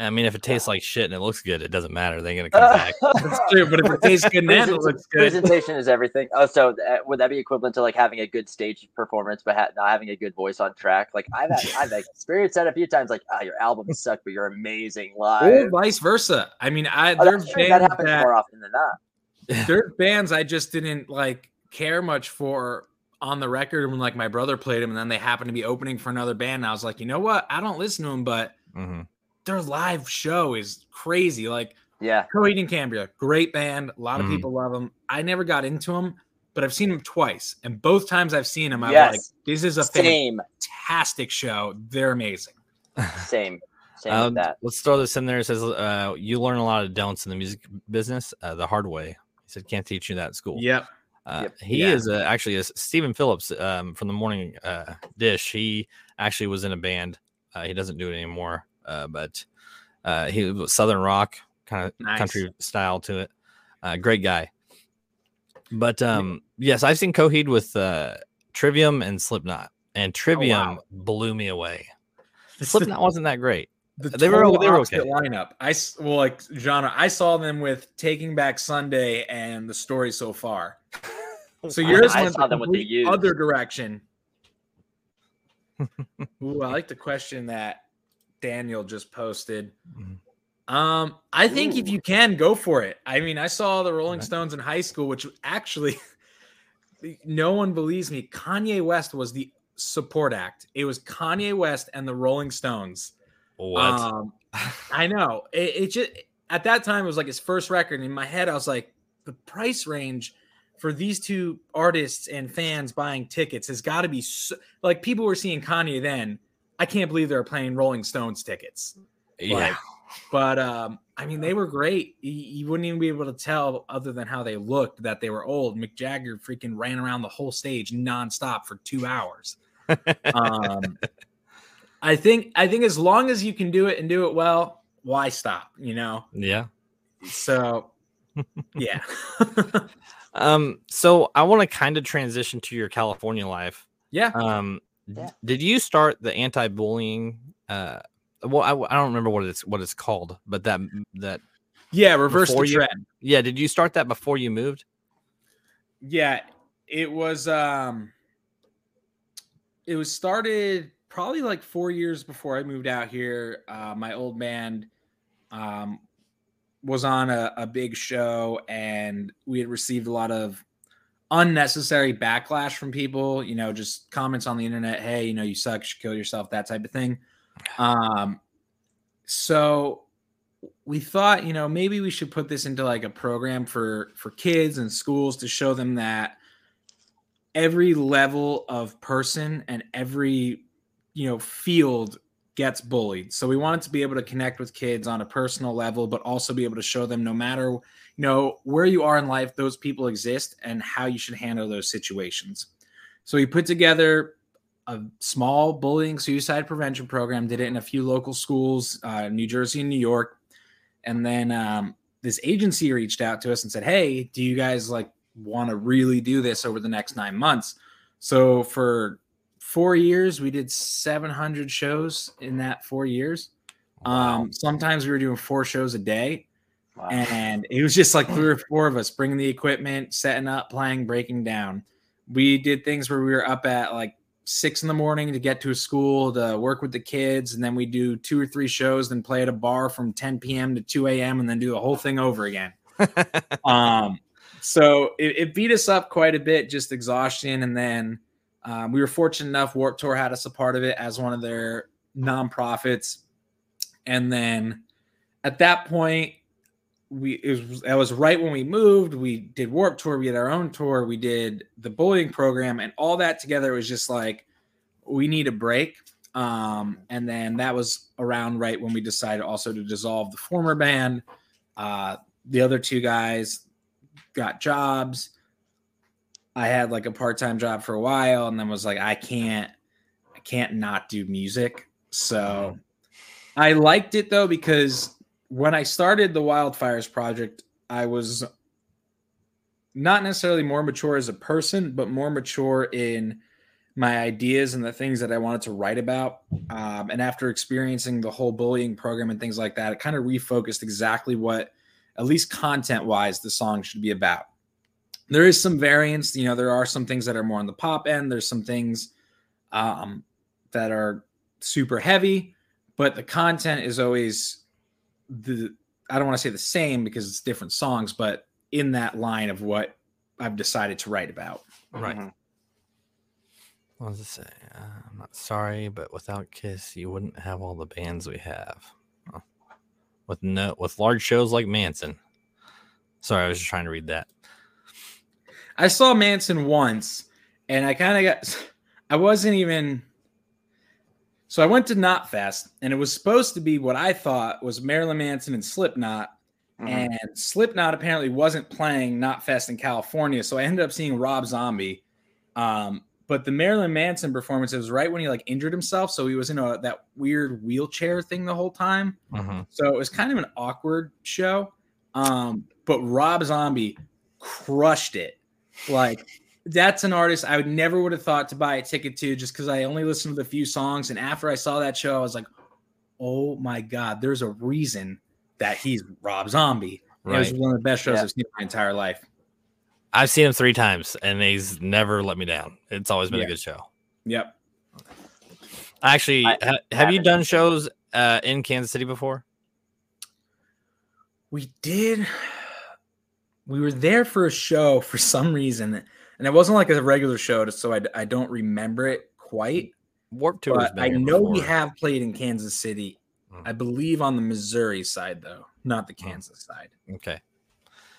Speaker 1: I mean, if it tastes like shit and it looks good, it doesn't matter. They're gonna come *laughs* back.
Speaker 3: That's true, but if it tastes good and it looks good,
Speaker 2: Presentation is everything. Oh, so uh, would that be equivalent to like having a good stage performance, but ha- not having a good voice on track? Like I've had, I've *laughs* experienced that a few times. Like, ah, your album sucked, but you're amazing live.
Speaker 3: or vice versa. I mean, I
Speaker 2: Oh,
Speaker 3: there's
Speaker 2: that's true. That
Speaker 3: bands
Speaker 2: happens
Speaker 3: that
Speaker 2: more often than not. *laughs*
Speaker 3: there's bands I just didn't like care much for on the record when like my brother played them, and then they happened to be opening for another band. And I was like, you know what? I don't listen to them, but
Speaker 1: Mhm.
Speaker 3: Their live show is crazy. Like
Speaker 2: Yeah,
Speaker 3: Coheed and Cambria, great band. A lot of
Speaker 1: Mhm.
Speaker 3: people love them. I never got into them, but I've seen them twice, and both times I've seen them, I'm
Speaker 2: Yes.
Speaker 3: like, this is a
Speaker 2: same,
Speaker 3: fantastic show. They're amazing. *laughs* *laughs*
Speaker 2: same, same
Speaker 1: Um,
Speaker 2: with that.
Speaker 1: Let's throw this in there. It says uh, you learn a lot of don'ts in the music business uh, the hard way. He said can't teach you that at school.
Speaker 3: Yep.
Speaker 1: Uh,
Speaker 2: Yep.
Speaker 1: He
Speaker 3: Yeah.
Speaker 1: is uh, actually a Stephen Phillips um, from the Morning uh, Dish. He actually was in a band. Uh, he doesn't do it anymore, uh, but uh, he was Southern rock kind of
Speaker 3: Nice.
Speaker 1: country style to it. Uh, great guy. But um, yes, I've seen Coheed with uh, Trivium and Slipknot, and Trivium blew me away. Slipknot wasn't that great.
Speaker 3: the
Speaker 1: They were- they were
Speaker 3: opposite
Speaker 1: okay.
Speaker 3: lineup. I s- well like genre. I saw them with Taking Back Sunday and the story so far. *laughs* So yours
Speaker 2: I
Speaker 3: went
Speaker 2: saw
Speaker 3: the
Speaker 2: them with the
Speaker 3: other direction. *laughs* Ooh, I like the question that Daniel just posted.
Speaker 1: Mhm.
Speaker 3: Um, I think if you can go for it. I mean, I saw the Rolling Stones in high school, which actually *laughs* no one believes me. Kanye West was the support act. It was Kanye West and the Rolling Stones.
Speaker 1: What?
Speaker 3: Um, *laughs* I know. It, it just at that time it was like his first record. In my head, I was like, the price range for these two artists and fans buying tickets has got to be so, like people were seeing Kanye then. I can't believe they're playing Rolling Stones tickets.
Speaker 1: yeah.
Speaker 3: But um, I mean, they were great. You, you wouldn't even be able to tell, other than how they looked, that they were old. Mick Jagger freaking ran around the whole stage nonstop for two hours. *laughs* um, I think I think as long as you can do it and do it well, why stop? You know.
Speaker 1: Yeah.
Speaker 3: So, *laughs* yeah.
Speaker 1: Um, so I want to kind of transition to your California life.
Speaker 3: yeah.
Speaker 1: Um,
Speaker 2: Yeah.
Speaker 1: did you start the anti-bullying? Uh, well, I, I don't remember what it's what it's called, but that that
Speaker 3: Yeah. Reverse the
Speaker 1: you-
Speaker 3: trend.
Speaker 1: yeah. Did you start that before you moved?
Speaker 3: Yeah, it was um it was started probably like 4 years before I moved out here. Uh my old band um was on a, a big show and we had received a lot of unnecessary backlash from people, you know, just comments on the internet, hey, you know, you suck, you should kill yourself, that type of thing. Um so we thought you know maybe we should put this into like a program for for kids and schools to show them that every level of person and every you know field gets bullied. So we wanted to be able to connect with kids on a personal level but also be able to show them no matter you know where you are in life those people exist and how you should handle those situations. So we put together a small bullying suicide prevention program did it in a few local schools uh, new jersey and new york. And then um, this agency reached out to us and said hey do you guys like want to really do this over the next nine months? So for four years we did 700 shows in that four years. Um, sometimes we were doing four shows a day.
Speaker 2: Wow.
Speaker 3: and it was just like three or four of us bringing the equipment setting up playing breaking down. We did things where we were up at like six in the morning to get to a school to work with the kids and then we do two or three shows then play at a bar from 10 p.m to 2 a.m and then do the whole thing over again. *laughs* Um so it, it beat us up quite a bit just exhaustion and then um, we were fortunate enough warp tour had us a part of it as one of their nonprofits and then at that point we it was that was right when we moved. We did Warp Tour, we had our own tour, we did the bullying program, and all that together was just like we need a break. Um, and then that was around right when we decided also to dissolve the former band. Uh, the other two guys got jobs. I had like a part-time job for a while and then was like I can't I can't not do music. So I liked it though because when I started the Wildfires Projekt, I was not necessarily more mature as a person, but more mature in my ideas and the things that I wanted to write about. Um, and after experiencing the whole bullying program and things like that, it kind of refocused exactly what, at least content wise, the song should be about. There is some variance, you know, there are some things that are more on the pop end, there's some things um, that are super heavy, but the content is always the, I don't want to say the same because it's different songs, but in that line of what I've decided to write about.
Speaker 1: Right.
Speaker 2: Mhm.
Speaker 1: What does it say? Uh, I'm not sorry, but without Kiss, you wouldn't have all the bands we have. With no, with large shows like Manson. Sorry, I was just trying to read that.
Speaker 3: I saw Manson once and I kind of got I wasn't even so I went to Knotfest and it was supposed to be what I thought was Marilyn Manson and Slipknot
Speaker 2: Mhm.
Speaker 3: and Slipknot apparently wasn't playing Knotfest in California so I ended up seeing Rob Zombie um but the Marilyn Manson performance it was right when he like injured himself so he was in a that weird wheelchair thing the whole time
Speaker 1: Mhm.
Speaker 3: so it was kind of an awkward show. Um, but Rob Zombie crushed it. Like that's an artist I would never would have thought to buy a ticket to just because I only listened to the few songs. And after I saw that show, I was like, oh my God, there's a reason that he's Rob Zombie. And It was
Speaker 1: Right.
Speaker 3: one of the best shows
Speaker 2: Yeah.
Speaker 3: I've seen in my entire life.
Speaker 1: I've seen him three times, and he's never let me down. It's always been
Speaker 3: Yeah.
Speaker 1: a good show.
Speaker 3: Yep.
Speaker 1: Actually,
Speaker 2: I
Speaker 1: ha- have you done shows uh, in Kansas City before?
Speaker 3: We did. We were there for a show for *laughs* some reason, and it wasn't like a regular show, so I, I don't remember it quite.
Speaker 1: Warped Tour.
Speaker 3: But I know we have played in Kansas City.
Speaker 1: Mm.
Speaker 3: I believe on the Missouri side, though, not the
Speaker 1: Mm.
Speaker 3: Kansas side.
Speaker 1: Okay.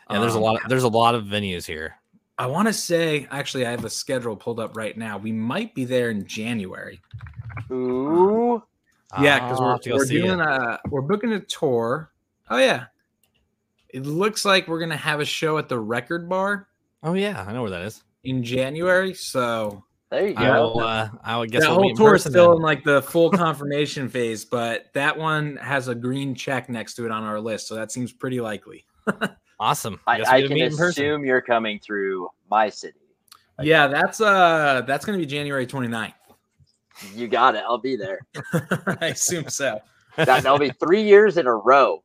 Speaker 1: Yeah, there's a
Speaker 3: Um,
Speaker 1: lot. Of, there's a lot of venues here.
Speaker 3: I want to say, actually, I have a schedule pulled up right now. We might be there in January.
Speaker 2: Ooh.
Speaker 3: Yeah, because we're,
Speaker 1: have to go
Speaker 3: we're doing a we're booking a tour. Oh yeah, it looks like we're gonna have a show at the Record Bar
Speaker 1: Oh yeah, I know where that is.
Speaker 3: in January. So
Speaker 2: There you
Speaker 1: I
Speaker 2: go.
Speaker 1: will. Uh, I will guess
Speaker 3: that
Speaker 1: we'll
Speaker 3: whole tour is still
Speaker 1: then.
Speaker 3: in like the full confirmation phase, but that one has a green check next to it on our list, so that seems pretty likely. *laughs*
Speaker 1: Awesome.
Speaker 2: I,
Speaker 1: Guess
Speaker 2: I can
Speaker 1: meet person.
Speaker 2: assume you're coming through my city.
Speaker 3: Yeah, that's uh that's gonna be January 29th.
Speaker 2: You got it. I'll be there. *laughs*
Speaker 3: I assume so.
Speaker 2: That, that'll be three years in a row.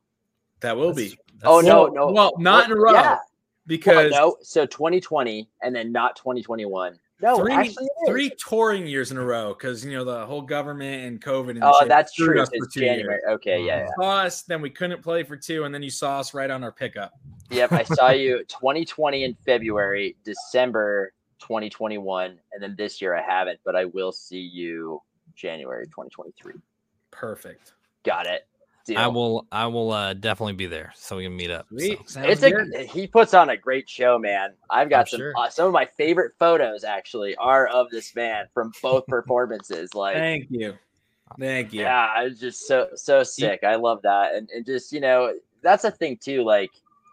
Speaker 3: That will
Speaker 1: That's-
Speaker 3: be.
Speaker 1: That's-
Speaker 2: Oh, no,
Speaker 3: Well-
Speaker 2: no.
Speaker 3: Well, not in a row
Speaker 2: Yeah. Well,
Speaker 3: because
Speaker 2: no, so 2020 and then not 2021. No,
Speaker 3: three,
Speaker 2: actually,
Speaker 3: three touring years in a row because you know the whole government and COVID and
Speaker 2: Oh, that's true. It's
Speaker 3: two years.
Speaker 2: January. Okay, yeah, uh, yeah.
Speaker 3: Saw us, then we couldn't play for two, and then you saw us right on our pickup.
Speaker 2: Yep, I saw *laughs* you 2020 in February, December 2021, and then this year I haven't, but I will see you January 2023.
Speaker 3: Perfect.
Speaker 2: Got it. Deal.
Speaker 1: I will. I will uh, definitely be there, so we can meet up. so.
Speaker 3: Sweet. Sounds
Speaker 2: It's a he puts on a great show, man. I've got
Speaker 1: I'm
Speaker 2: some
Speaker 1: sure.
Speaker 2: uh, some of my favorite photos actually are of this man from both *laughs* performances. Like,
Speaker 3: Thank you. Thank you.
Speaker 2: yeah, I was just so so sick. I love that, and and just you know that's a thing too. Like,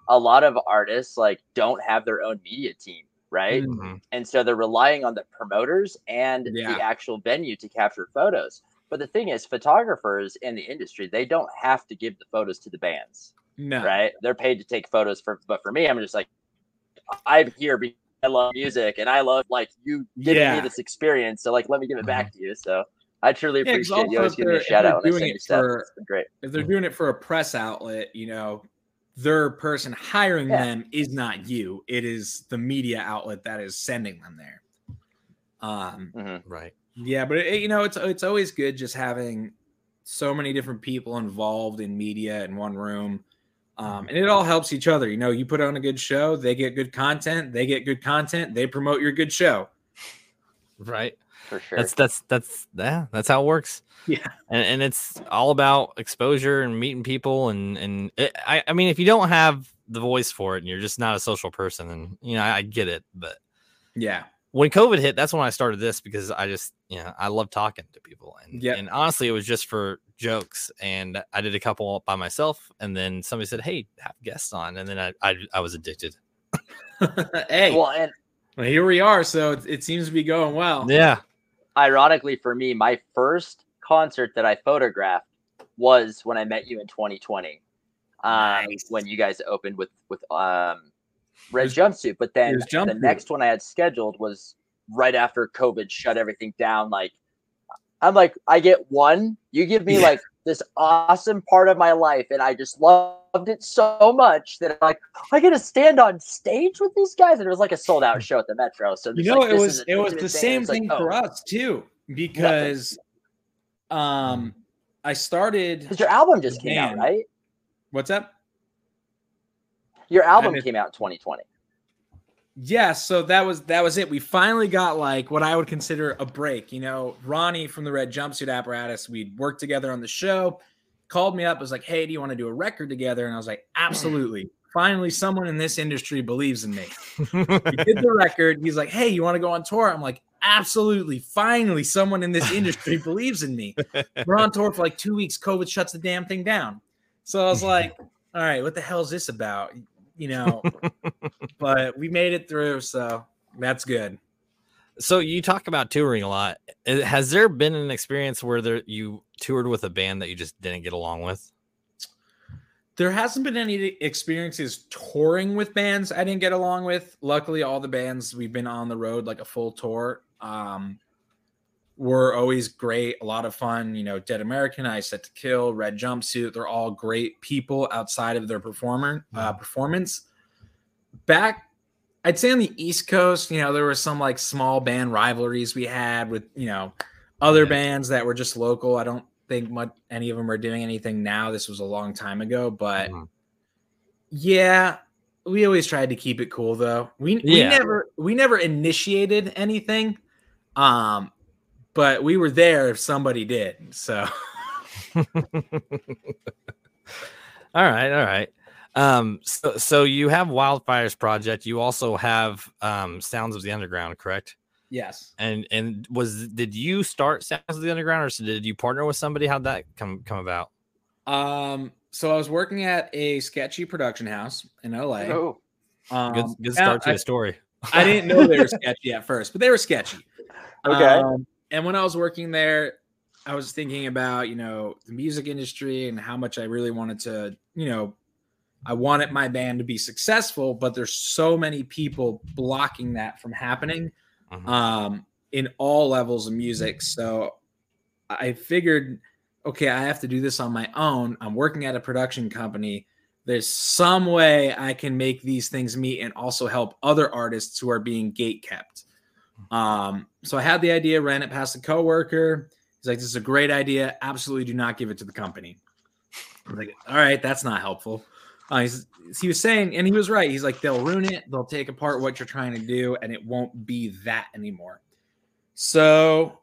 Speaker 2: a lot of artists like don't have their own media team, right?
Speaker 3: Mm.
Speaker 1: Mhm.
Speaker 2: and so they're relying on the promoters and
Speaker 3: Yeah.
Speaker 2: the actual venue to capture photos. But the thing is, photographers in the industry they don't have to give the photos to the bands,
Speaker 3: No.
Speaker 2: right? They're paid to take photos for. But for me, I'm just like, I'm here because I love music and I love like you giving
Speaker 3: Yeah.
Speaker 2: me this experience. So like, let me give it back to you. So I truly
Speaker 3: Yeah, 'cause
Speaker 2: appreciate you
Speaker 3: also
Speaker 2: always
Speaker 3: if
Speaker 2: give me a shout
Speaker 3: they're
Speaker 2: out when I
Speaker 3: doing
Speaker 2: send you
Speaker 3: it
Speaker 2: stuff.
Speaker 3: for-
Speaker 2: It's been great.
Speaker 3: If they're doing it for a press outlet, you know, their person hiring
Speaker 2: Yeah.
Speaker 3: them is not you. It is the media outlet that is sending them there. Um,
Speaker 2: Mhm.
Speaker 1: Right.
Speaker 3: Yeah, but it, you know, it's it's always good just having so many different people involved in media in one room. Um, and it all helps each other. You know, you put on a good show, they get good content, they get good content, they promote your good show.
Speaker 1: right?
Speaker 2: for sure.
Speaker 1: That's that's that's yeah, that's how it works.
Speaker 3: Yeah.
Speaker 1: and, and it's all about exposure and meeting people and and it, I I mean if you don't have the voice for it and you're just not a social person and you know I, I get it but
Speaker 3: Yeah.
Speaker 1: When COVID hit that's when I started this because I just you know I love talking to people and
Speaker 3: Yep.
Speaker 1: and honestly it was just for jokes and I did a couple by myself and then somebody said hey have guests on and then I I, I was addicted *laughs*
Speaker 3: hey, well,
Speaker 2: well, and
Speaker 3: here we are. So it, it seems to be going well.
Speaker 1: yeah
Speaker 2: ironically for me, my first concert that I photographed was when I met you in 2020. Um,
Speaker 3: Nice.
Speaker 2: when you guys opened with with um red jumpsuit. But then
Speaker 3: was
Speaker 2: the next one I had scheduled was right after COVID shut everything down. Like I'm like, I get one, you give me
Speaker 3: Yeah.
Speaker 2: like this awesome part of my life, and I just loved it so much that I'm like, I get to stand on stage with these guys, and it was like a sold out *laughs* show at the Metro. So
Speaker 3: You know,
Speaker 2: like,
Speaker 3: it was it was the
Speaker 2: thing,
Speaker 3: same
Speaker 2: it's like,
Speaker 3: thing
Speaker 2: oh,
Speaker 3: for us too, because um I started
Speaker 2: Because your album just came out, right?
Speaker 3: what's up?
Speaker 2: Your album
Speaker 3: did-
Speaker 2: came out in 2020.
Speaker 3: Yeah, so that was that was it. We finally got like what I would consider a break. You know, Ronnie from the Red Jumpsuit Apparatus, we'd worked together on the show, called me up, was like, Hey, do you want to do a record together? And I was like, Absolutely. Finally, someone in this industry believes in me. We did the record. He's like, Hey, you want to go on tour? I'm like, Absolutely. Finally, someone in this industry *laughs* believes in me. We're on tour for like two weeks. COVID shuts the damn thing down. So I was like, All right, what the hell is this about? You know, but we made it through, so that's good.
Speaker 1: So you talk about touring a lot. Has there been an experience where there you toured with a band that you just didn't get along with?
Speaker 3: There hasn't been any experiences touring with bands I didn't get along with. Luckily, all the bands we've been on the road, like a full tour, um, were always great, a lot of fun. You know, Dead American, I Set to Kill, Red Jumpsuit, they're all great people outside of their performer uh, performance. Back, I'd say on the East Coast, you know, there were some like small band rivalries we had with, you know, other
Speaker 1: Yeah.
Speaker 3: bands that were just local. I don't think much any of them are doing anything now. This was a long time ago, but
Speaker 1: Mhm.
Speaker 3: yeah, we always tried to keep it cool though. We we never we never initiated anything. Um but we were there if somebody did. So *laughs*
Speaker 1: all right, all right. Um, so so you have Wildfires Projekt. You also have um Sounds of the Underground, correct?
Speaker 3: yes.
Speaker 1: And and was did you start Sounds of the Underground, or did you partner with somebody? How'd that come come about?
Speaker 3: Um so I was working at a sketchy production house in LA.
Speaker 2: Oh,
Speaker 3: Um,
Speaker 1: Good good start to
Speaker 3: I-
Speaker 1: the story.
Speaker 3: I didn't know they were *laughs* sketchy at first, but they were sketchy.
Speaker 2: Okay.
Speaker 3: Um, and when I was working there, I was thinking about, you know, the music industry and how much I really wanted to, you know, I wanted my band to be successful, but there's so many people blocking that from happening
Speaker 1: Mhm.
Speaker 3: um, in all levels of music. So I figured, okay, I have to do this on my own. I'm working at a production company. There's some way I can make these things meet and also help other artists who are being gate kept. Um, so I had the idea, ran it past a coworker. He's like, "This is a great idea. Absolutely, do not give it to the company." I'm like, "All right, that's not helpful." Uh, he was saying, and he was right. He's like, "They'll ruin it. They'll take apart what you're trying to do, and it won't be that anymore." So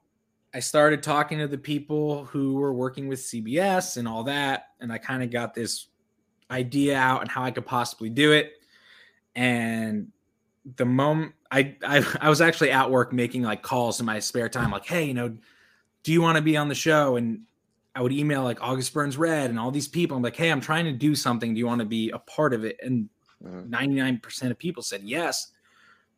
Speaker 3: I started talking to the people who were working with CBS and all that, and I kind of got this idea out and how I could possibly do it. And the moment I, I I was actually at work making like calls in my spare time, like, hey, you know, do you want to be on the show? And I would email like August Burns Red and all these people. I'm like, hey, I'm trying to do something. Do you want to be a part of it? And
Speaker 2: Mhm.
Speaker 3: 99% of people said yes.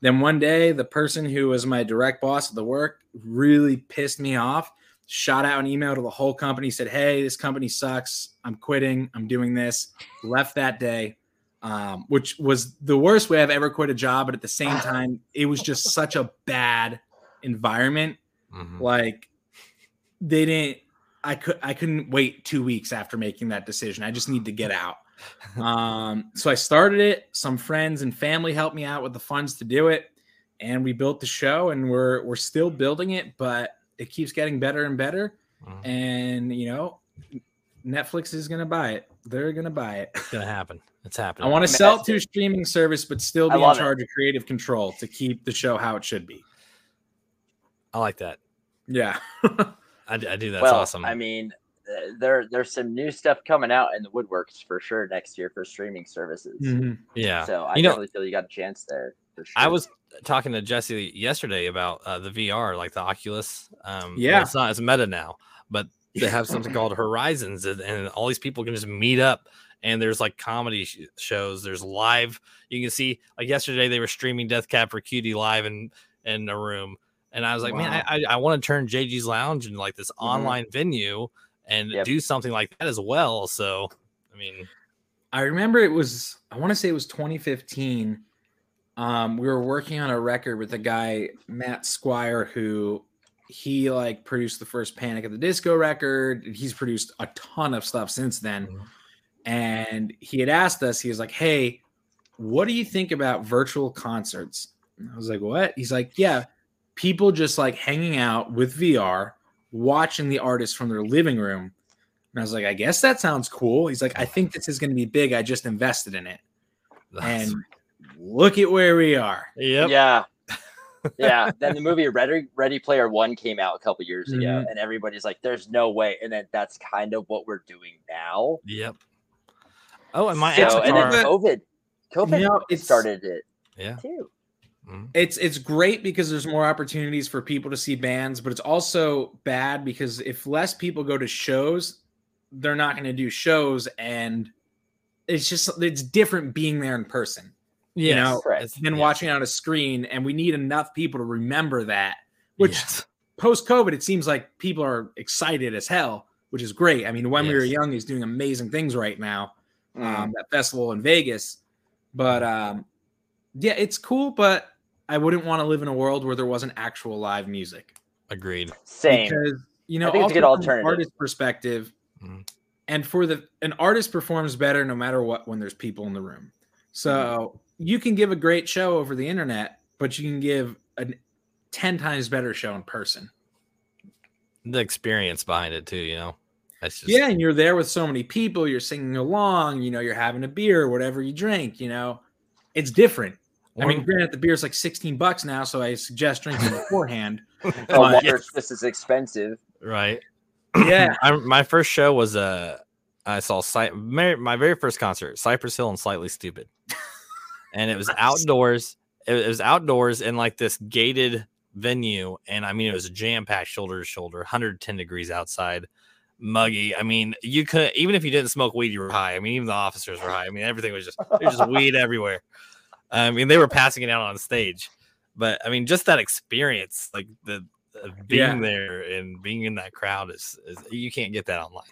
Speaker 3: Then one day, the person who was my direct boss at the work really pissed me off. Shot out an email to the whole company, said, Hey, this company sucks. I'm quitting. I'm doing this. Left that day, um, which was the worst way I've ever quit a job. But at the same time, it was just such a bad environment.
Speaker 1: Mhm.
Speaker 3: Like they didn't, I could, I couldn't wait two weeks after making that decision. I just need to get *laughs* out. Um, so I started it. Some friends and family helped me out with the funds to do it, and we built the show. And we're we're still building it, but it keeps getting better and better.
Speaker 1: Mhm.
Speaker 3: And you know, Netflix is gonna buy it. They're gonna buy it.
Speaker 1: It's gonna happen. It's happening.
Speaker 3: I want to sell it to a streaming service, but still be in
Speaker 2: love it.
Speaker 3: charge of creative control to keep the show how it should be.
Speaker 1: I like that.
Speaker 3: Yeah. *laughs*
Speaker 1: I do. That's
Speaker 2: well,
Speaker 1: awesome.
Speaker 2: I mean, uh, there there's some new stuff coming out in the woodworks for sure next year for streaming services.
Speaker 3: Mhm.
Speaker 1: yeah.
Speaker 2: So I
Speaker 1: You know-
Speaker 2: definitely feel you got a chance there. For sure.
Speaker 1: I was talking to Jesse yesterday about uh, the VR, like the Oculus. Um, well,
Speaker 3: Yeah.
Speaker 1: it's not it's meta now, but they have something *laughs* called Horizons, and, and all these people can just meet up. And there's like comedy sh- shows. There's live. You can see like yesterday they were streaming Death Cab for Cutie live in in a room, and I was like, man, I I, I want to turn JG's Lounge into like this online venue and
Speaker 2: Yep.
Speaker 1: do something like that as well. So, I mean,
Speaker 3: I remember it was I want to say it was 2015. Um, we were working on a record with a guy Matt Squire who he like produced the first Panic at the Disco record. He's produced a ton of stuff since then.
Speaker 1: Mhm.
Speaker 3: And he had asked us, he was like, Hey, what do you think about virtual concerts? And I was like, What? He's like, Yeah, people just like hanging out with VR, watching the artist from their living room. And I was like, I guess that sounds cool. He's like, I think this is going to be big. I just invested in it.
Speaker 1: that's-
Speaker 3: And look at where we are.
Speaker 1: yep.
Speaker 2: Yeah. Yeah. *laughs* Then the movie Ready Ready Player One came out a couple years ago,
Speaker 3: Mhm.
Speaker 2: and everybody's like, "There's no way." And then that's kind of what we're doing now.
Speaker 1: Yep. Oh, and my
Speaker 2: so,
Speaker 1: avatar.
Speaker 2: and then
Speaker 3: Avatar-
Speaker 2: COVID, COVID
Speaker 3: You know, it's-
Speaker 2: started it
Speaker 1: yeah.
Speaker 2: too.
Speaker 1: Mhm.
Speaker 3: It's it's great because there's more opportunities for people to see bands, but it's also bad because if less people go to shows, they're not going to do shows, and it's just it's different being there in person
Speaker 1: Yes,
Speaker 3: know,
Speaker 2: Correct.
Speaker 1: it's-
Speaker 3: than
Speaker 1: yes,
Speaker 3: watching on a screen. And we need enough people to remember that. Which
Speaker 1: yes. *laughs*
Speaker 3: post COVID, it seems like people are excited as hell, which is great. I mean, when we were young, he's doing amazing things right now.
Speaker 2: Mm.
Speaker 3: um, that festival in Vegas. But um, yeah, it's cool, but I wouldn't want to live in a world where there wasn't actual live music.
Speaker 1: Agreed.
Speaker 2: Same.
Speaker 3: Because you know,
Speaker 2: I think it's a good
Speaker 3: also from an
Speaker 2: alternative.
Speaker 3: artist perspective,
Speaker 1: Mhm.
Speaker 3: and for the an artist performs better no matter what when there's people in the room. So
Speaker 2: Mm-hmm.
Speaker 3: You can give a great show over the internet, but you can give a ten times better show in person.
Speaker 1: The experience behind it too, you know. That's just
Speaker 3: yeah, and you're there with so many people, you're singing along, you know, you're having a beer, whatever you drink, you know, it's different. I mean,
Speaker 1: One-
Speaker 3: granted, the beer's like 16 bucks now, so I suggest drinking *laughs* beforehand.
Speaker 2: Oh,
Speaker 3: but-
Speaker 2: water's just as expensive.
Speaker 1: right.
Speaker 3: Yeah. *clears throat*
Speaker 1: I, my first show was uh I saw Cy- my, my very first concert, Cypress Hill and Slightly Stoopid, and it was outdoors. It, was outdoors in like this gated venue, and I mean it was jam packed, shoulder to shoulder, 110 degrees outside, muggy. I mean, you could even if you didn't smoke weed, you were high. I mean, even the officers were high. I mean, everything was just there was just *laughs* weed everywhere. I mean, they were passing it out on stage, but I mean, just that experience, like the uh, being
Speaker 3: Yeah.
Speaker 1: there and being in that crowd is, is you can't get that online.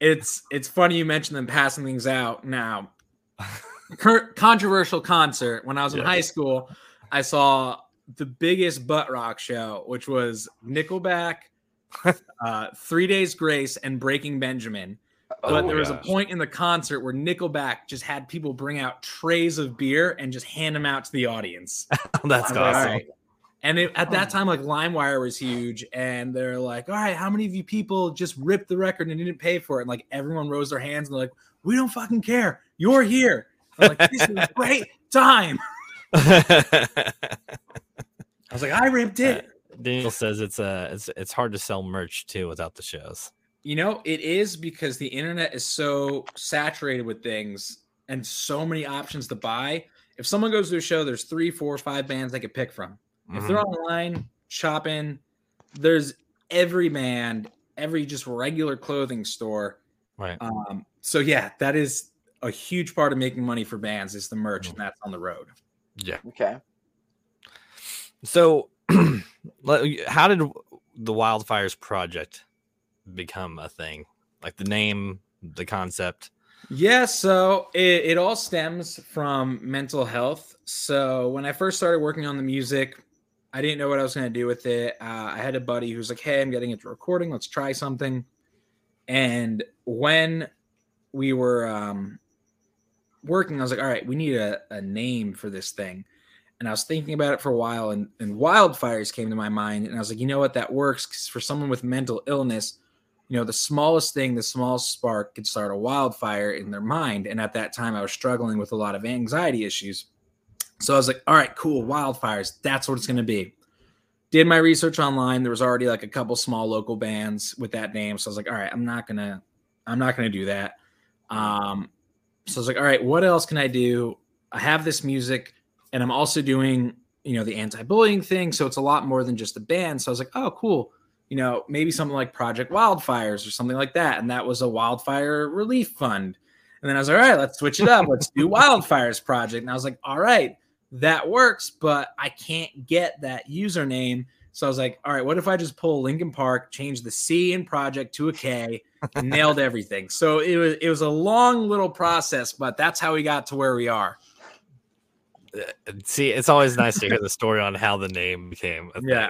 Speaker 3: It's it's funny you mentioned them passing things out. Now, *laughs* controversial concert. When I was in
Speaker 1: Yeah.
Speaker 3: high school, I saw the biggest butt rock show, which was Nickelback, *laughs* uh, Three Days Grace, and Breaking Benjamin. But
Speaker 2: Oh,
Speaker 3: there was a point in the concert where Nickelback just had people bring out trays of beer and just hand them out to the audience. *laughs*
Speaker 1: That's
Speaker 3: I like,
Speaker 1: awesome.
Speaker 3: "All right." And it, at that time, like LimeWire was huge, and they're like, "All right, how many of you people just ripped the record and didn't pay for it?" And like everyone rose their hands and they're like, "We don't fucking care. You're here." I'm like, "This is a great time." *laughs* I was like, "I ripped it."
Speaker 1: Daniel says it's uh it's it's hard to sell merch too without the shows.
Speaker 3: You know, it is because the internet is so saturated with things and so many options to buy. If someone goes to a show, there's three, four, five bands they could pick from. If they're
Speaker 1: Mhm.
Speaker 3: online shopping, there's every band, every just regular clothing store.
Speaker 1: right.
Speaker 3: Um, so yeah, that is a huge part of making money for bands is the merch,
Speaker 1: Mhm.
Speaker 3: and that's on the road.
Speaker 1: Yeah.
Speaker 2: Okay.
Speaker 1: So, *clears throat* how did the Wildfires Projekt become a thing? Like the name, the concept.
Speaker 3: Yeah, so it, it all stems from mental health. So when I first started working on the music, I didn't know what I was going to do with it. Uh, I had a buddy who was like, "Hey, I'm getting into recording. Let's try something." And when we were um, working, I was like, "All right, we need a, a name for this thing." And I was thinking about it for a while, and, and wildfires came to my mind, and I was like, "You know what? That works because for someone with mental illness." you know, the smallest thing, the smallest spark could start a wildfire in their mind. And at that time, I was struggling with a lot of anxiety issues. So I was like, all right, cool, wildfires. That's what it's going to be. did my research online. There was already like a couple small local bands with that name. So I was like, all right, I'm not gonna, I'm not gonna do that. Um, so I was like, all right, what else can I do? I have this music, and I'm also doing, you know, the anti-bullying thing. So it's a lot more than just a band. So I was like, oh, cool. You know, maybe something like Project Wildfires or something like that. And that was a wildfire relief fund. And then I was like, all right, let's switch it up. Let's do Wildfires Project. And I was like, all right, that works, but I can't get that username. So I was like, all right, what if I just pull Linkin Park, change the C in project to a K, nailed everything. So it was it was a long little process, but that's how we got to where we are.
Speaker 1: Uh, see, it's always nice to hear the story on how the name became. a
Speaker 3: Yeah.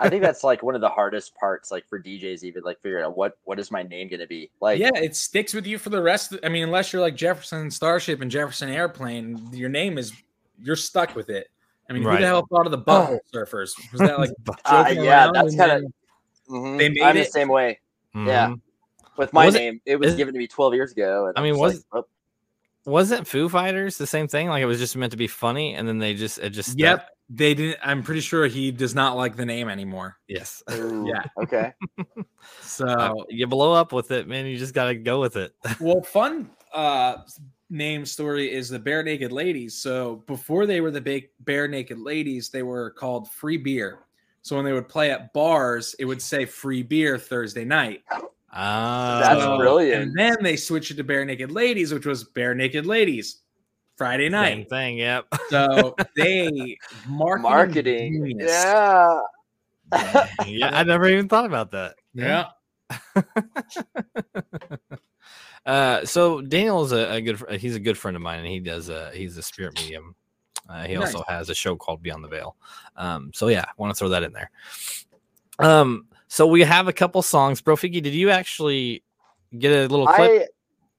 Speaker 2: I think that's like one of the hardest parts, like for DJs, even like figuring out what what is my name going to be. Like,
Speaker 3: yeah, it sticks with you for the rest. Of, I mean, unless you're like Jefferson Starship and Jefferson Airplane, your name is you're stuck with it. I mean, who the hell thought of the butthole surfers? Was that like *laughs*
Speaker 2: uh,
Speaker 3: joking
Speaker 2: yeah,
Speaker 3: around
Speaker 2: that's kind of.
Speaker 3: then- They made
Speaker 2: I'm the same way Yeah.
Speaker 1: Mhm.
Speaker 2: with my
Speaker 1: Was
Speaker 2: name. It, was
Speaker 1: is-
Speaker 2: given to me 12 years ago. And
Speaker 1: I mean, was-
Speaker 2: like, oh,
Speaker 1: Wasn't Foo Fighters the same thing? Like it was just meant to be funny, and then they just it just stuck?
Speaker 3: Yep, they didn't. I'm pretty sure he does not like the name anymore.
Speaker 1: Yes.
Speaker 2: ooh,
Speaker 3: Yeah.
Speaker 2: Okay. *laughs*
Speaker 3: So,
Speaker 1: Uh, you blow up with it, man. You just gotta go with it. *laughs*
Speaker 3: well, fun uh name story is the Barenaked Ladies. So before they were the big Barenaked Ladies, they were called Free Beer. So when they would play at bars, it would say Free Beer Thursday night.
Speaker 1: Ah,
Speaker 2: That's
Speaker 3: So-
Speaker 2: brilliant.
Speaker 3: And then they switched it to Barenaked Ladies, which was Bare Naked Ladies Friday night.
Speaker 1: same
Speaker 3: night.
Speaker 1: thing. Yep.
Speaker 3: So *laughs* they marketing,
Speaker 2: Marketing.
Speaker 3: genius.
Speaker 2: Yeah.
Speaker 1: yeah, I never even thought about that.
Speaker 3: Yeah. *laughs*
Speaker 1: Uh, so Daniel is a, a good. He's a good friend of mine, and he does. Uh, he's a spirit medium. Uh, he also has a show called Beyond the Veil. Um, so yeah, I want to throw that in there. Um, so we have a couple songs. Brofiki, did you actually get a little clip?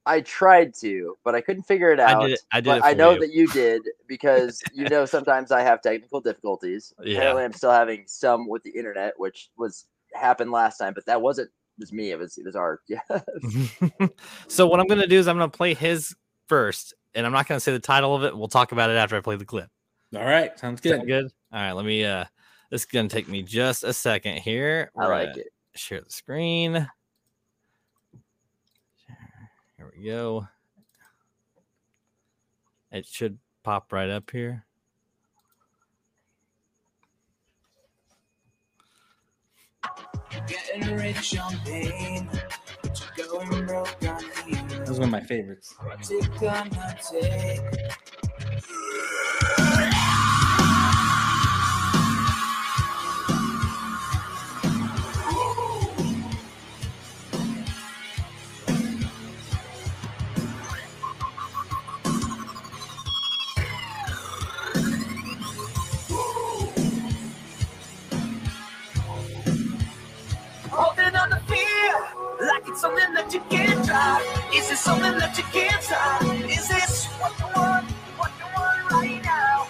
Speaker 2: I I tried to, but I couldn't figure it out.
Speaker 1: I did it. I did
Speaker 2: but
Speaker 1: it
Speaker 2: I know
Speaker 1: you.
Speaker 2: that you did because *laughs* you know sometimes I have technical difficulties.
Speaker 1: Yeah.
Speaker 2: Apparently, I'm still having some with the internet, which was happened last time, but that wasn't it was me. It was it was our *laughs* yeah. *laughs*
Speaker 1: so what I'm gonna do is I'm gonna play his first, and I'm not gonna say the title of it. We'll talk about it after I play the clip.
Speaker 3: All right. Sounds
Speaker 1: Sound
Speaker 3: good.
Speaker 1: good. All right, let me. Uh, this is gonna take me just a second here.
Speaker 2: I
Speaker 1: We're
Speaker 2: like it.
Speaker 1: Share the screen. Here we go. It should pop right up here.
Speaker 4: Getting rich on pain, going broke on me.
Speaker 3: That was one of my favorites.
Speaker 4: Is something that you can't stop? Is this what you want? What you want right now?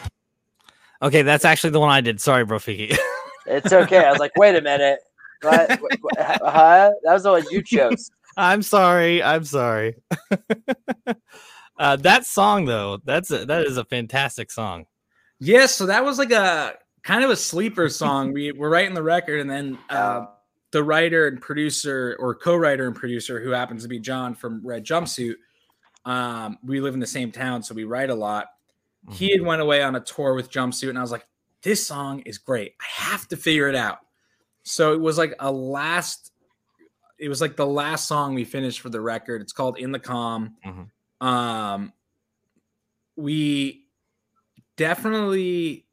Speaker 1: Okay, that's actually the one I did. Sorry, Brofiki. *laughs*
Speaker 2: It's okay. I was like, wait a minute. What? What- what- *laughs* huh? That was the one you chose. *laughs*
Speaker 1: I'm sorry. I'm sorry. uh, that song though, that's a, that is a fantastic song.
Speaker 3: Yes, so that was like a kind of a sleeper song. we were writing the record, and then Uh, the writer and producer, or co-writer and producer, who happens to be John from Red Jumpsuit. Um, we live in the same town, so we write a lot. He had went away on a tour with Jumpsuit, and I was like, "This song is great. I have to figure it out." So it was like a last. It was like the last song we finished for the record. It's called "In the Calm."
Speaker 1: Mhm.
Speaker 3: Um, we definitely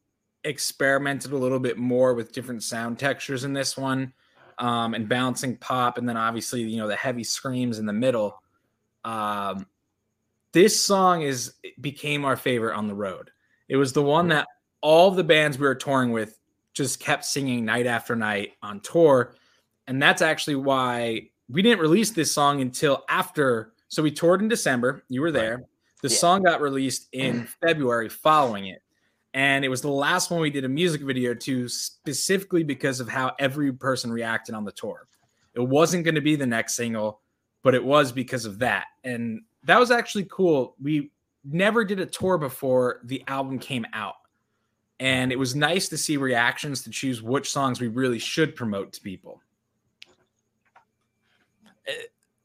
Speaker 3: experimented a little bit more with different sound textures in this one um, and bouncing pop and then obviously you know the heavy screams in the middle. Um, this song is became our favorite on the road. It was the one that all the bands we were touring with just kept singing night after night on tour. And that's actually why we didn't release this song until after so we toured in december you were there. The
Speaker 2: Yeah.
Speaker 3: song got released in *clears throat* february following it and it was the last one we did a music video to specifically because of how every person reacted on the tour. It wasn't going to be the next single but it was because of that. And that was actually cool. We never did a tour before the album came out. And it was nice to see reactions to choose which songs we really should promote to people.
Speaker 1: Eh,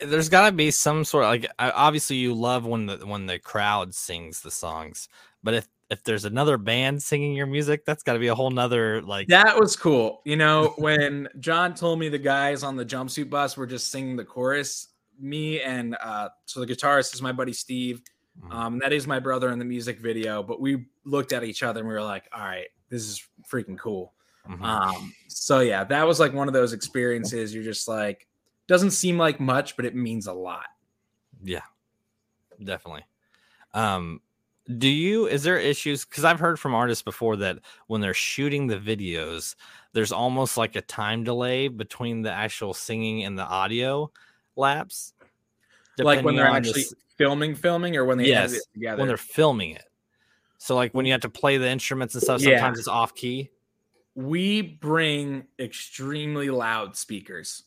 Speaker 1: there's got to be some sort of like obviously you love when the when the crowd sings the songs but if if there's another band singing your music that's got to be a whole nother like
Speaker 3: That was cool. You know, when John told me the guys on the jumpsuit bus were just singing the chorus, me and uh so the guitarist is my buddy Steve.
Speaker 1: Mhm.
Speaker 3: Um, that is my brother in the music video, but we looked at each other and we were like, all right, this is freaking cool.
Speaker 1: Mhm.
Speaker 3: Um, so yeah, that was like one of those experiences. You're just like, doesn't seem like much, but it means a lot.
Speaker 1: yeah definitely um do you is there issues because i've heard from artists before that when they're shooting the videos there's almost like a time delay between the actual singing and the audio lapse
Speaker 3: like when they're actually filming, filming, or when they
Speaker 1: yes,
Speaker 3: it together.
Speaker 1: when they're filming it so like when you have to play the instruments and stuff
Speaker 3: Yeah.
Speaker 1: sometimes it's off key
Speaker 3: we bring extremely loud speakers.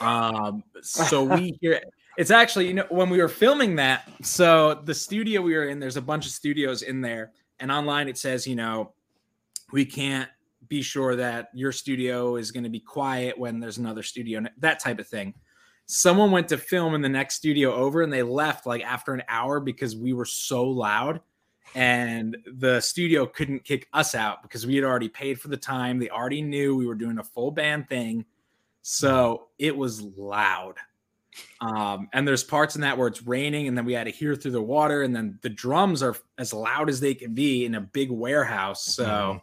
Speaker 3: Um, so we *laughs* hear it's actually, you know, when we were filming that, so the studio we were in, there's a bunch of studios in there, and online it says, you know, we can't be sure that your studio is going to be quiet when there's another studio, that type of thing. Someone went to film in the next studio over and they left like after an hour because we were so loud and the studio couldn't kick us out because we had already paid for the time. They already knew we were doing a full band thing. So it was loud. Um, and there's parts in that where it's raining, and then we had to hear through the water, and then the drums are as loud as they can be in a big warehouse. So,
Speaker 1: Mhm.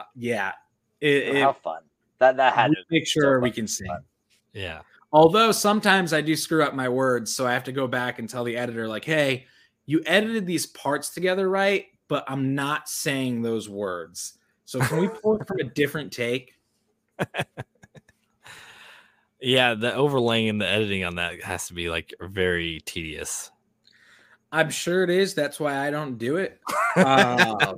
Speaker 3: uh, yeah, it,
Speaker 2: How
Speaker 3: it,
Speaker 2: fun. That that had to
Speaker 3: make
Speaker 2: so
Speaker 3: sure we can sing.
Speaker 2: fun.
Speaker 1: yeah
Speaker 3: Although sometimes I do screw up my words, so I have to go back and tell the editor, like, hey, you edited these parts together right, but I'm not saying those words. So can we pull it from a different take? *laughs*
Speaker 1: yeah the overlaying and the editing on that has to be like very tedious
Speaker 3: I'm sure it is. That's why I don't do it. *laughs* Um,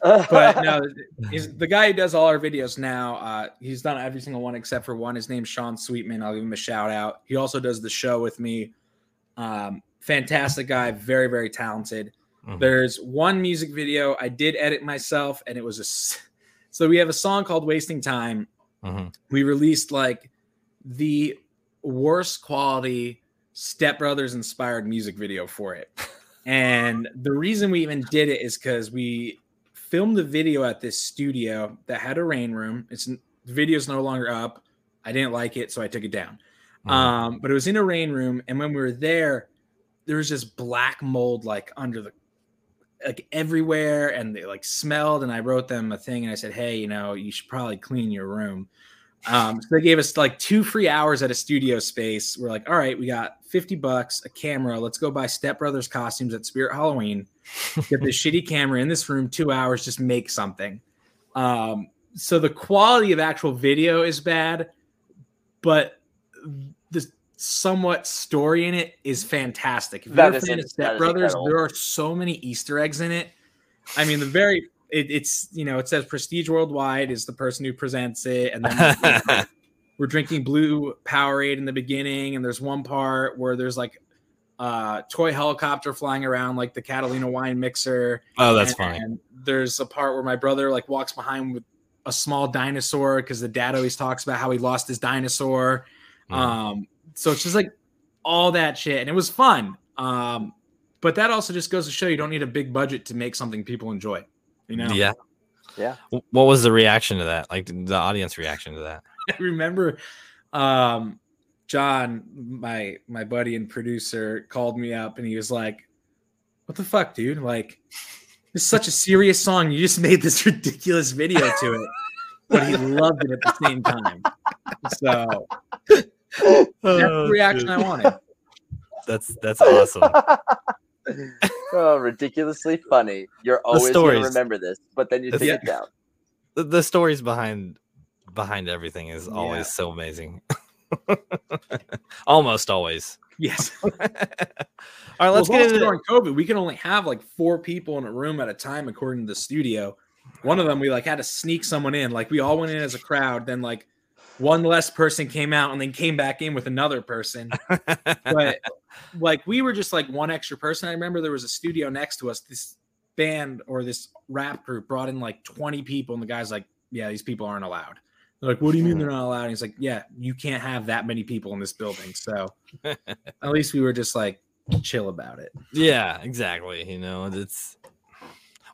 Speaker 3: but no, *laughs* he's the guy who does all our videos now. Uh, he's done every single one except for one. His name's Sean Sweetman. I'll give him a shout out. He also does the show with me. Um, fantastic guy, very very talented.
Speaker 1: Mhm.
Speaker 3: There's one music video I did edit myself, and it was a. So we have a song called "Wasting Time."
Speaker 1: Mhm.
Speaker 3: We released like the worst quality Step Brothers inspired music video for it. *laughs* And the reason we even did it is because we filmed the video at this studio that had a rain room. It's the video's no longer up. I didn't like it, so I took it down.
Speaker 1: Mhm.
Speaker 3: Um, but it was in a rain room, and when we were there, there was just black mold like under the like everywhere, and they like smelled. And I wrote them a thing, and I said, "Hey, you know, you should probably clean your room." Um, so they gave us like two free hours at a studio space. We're like, all right, we got 50 bucks, a camera. Let's go buy Step Brothers costumes at Spirit Halloween. Get this *laughs* shitty camera in this room, two hours, just make something. Um, so the quality of actual video is bad, but the somewhat story in it is fantastic. If
Speaker 2: That
Speaker 3: you're a fan of Step Brothers, there are so many Easter eggs in it. I mean, the very it, it's you know it says Prestige Worldwide is the person who presents it, and then *laughs* we're drinking blue Powerade in the beginning, and there's one part where there's like a toy helicopter flying around like the Catalina wine mixer.
Speaker 1: oh that's
Speaker 3: and,
Speaker 1: funny
Speaker 3: And there's a part where my brother like walks behind with a small dinosaur because the dad always talks about how he lost his dinosaur.
Speaker 1: Mhm.
Speaker 3: Um, so it's just like all that shit, and it was fun. Um, but that also just goes to show you don't need a big budget to make something people enjoy. You know?
Speaker 1: yeah
Speaker 2: Yeah.
Speaker 1: What was the reaction to that like the audience reaction to that *laughs*
Speaker 3: I remember um John, my my buddy and producer, called me up and he was like, What the fuck, dude? Like, this is such a serious song. You just made this *laughs* ridiculous video to it. But he loved it at the same time. So *laughs* that's the reaction I wanted.
Speaker 1: that's that's awesome *laughs*
Speaker 2: oh, ridiculously funny. You're always going to remember this, but then you
Speaker 1: The-
Speaker 2: take
Speaker 3: Yeah.
Speaker 2: it down.
Speaker 1: the, the stories behind behind everything is always
Speaker 3: Yeah.
Speaker 1: so amazing *laughs* almost always
Speaker 3: Yes. *laughs*
Speaker 1: all right let's
Speaker 3: it's
Speaker 1: get
Speaker 3: also
Speaker 1: into
Speaker 3: during COVID. We can only have like four people in a room at a time, according to the studio. One of them, we like had to sneak someone in. Like we all went in as a crowd. Then like one less person came out, and then came back in with another person. But like we were just like one extra person. I remember there was a studio next to us. This band or this rap group brought in like 20 people, and the guy's like, "Yeah, these people aren't allowed." They're like, "What do you mean they're not allowed?" And he's like, "Yeah, you can't have that many people in this building." So *laughs* at least we were just like chill about it.
Speaker 1: Yeah, exactly. You know, it's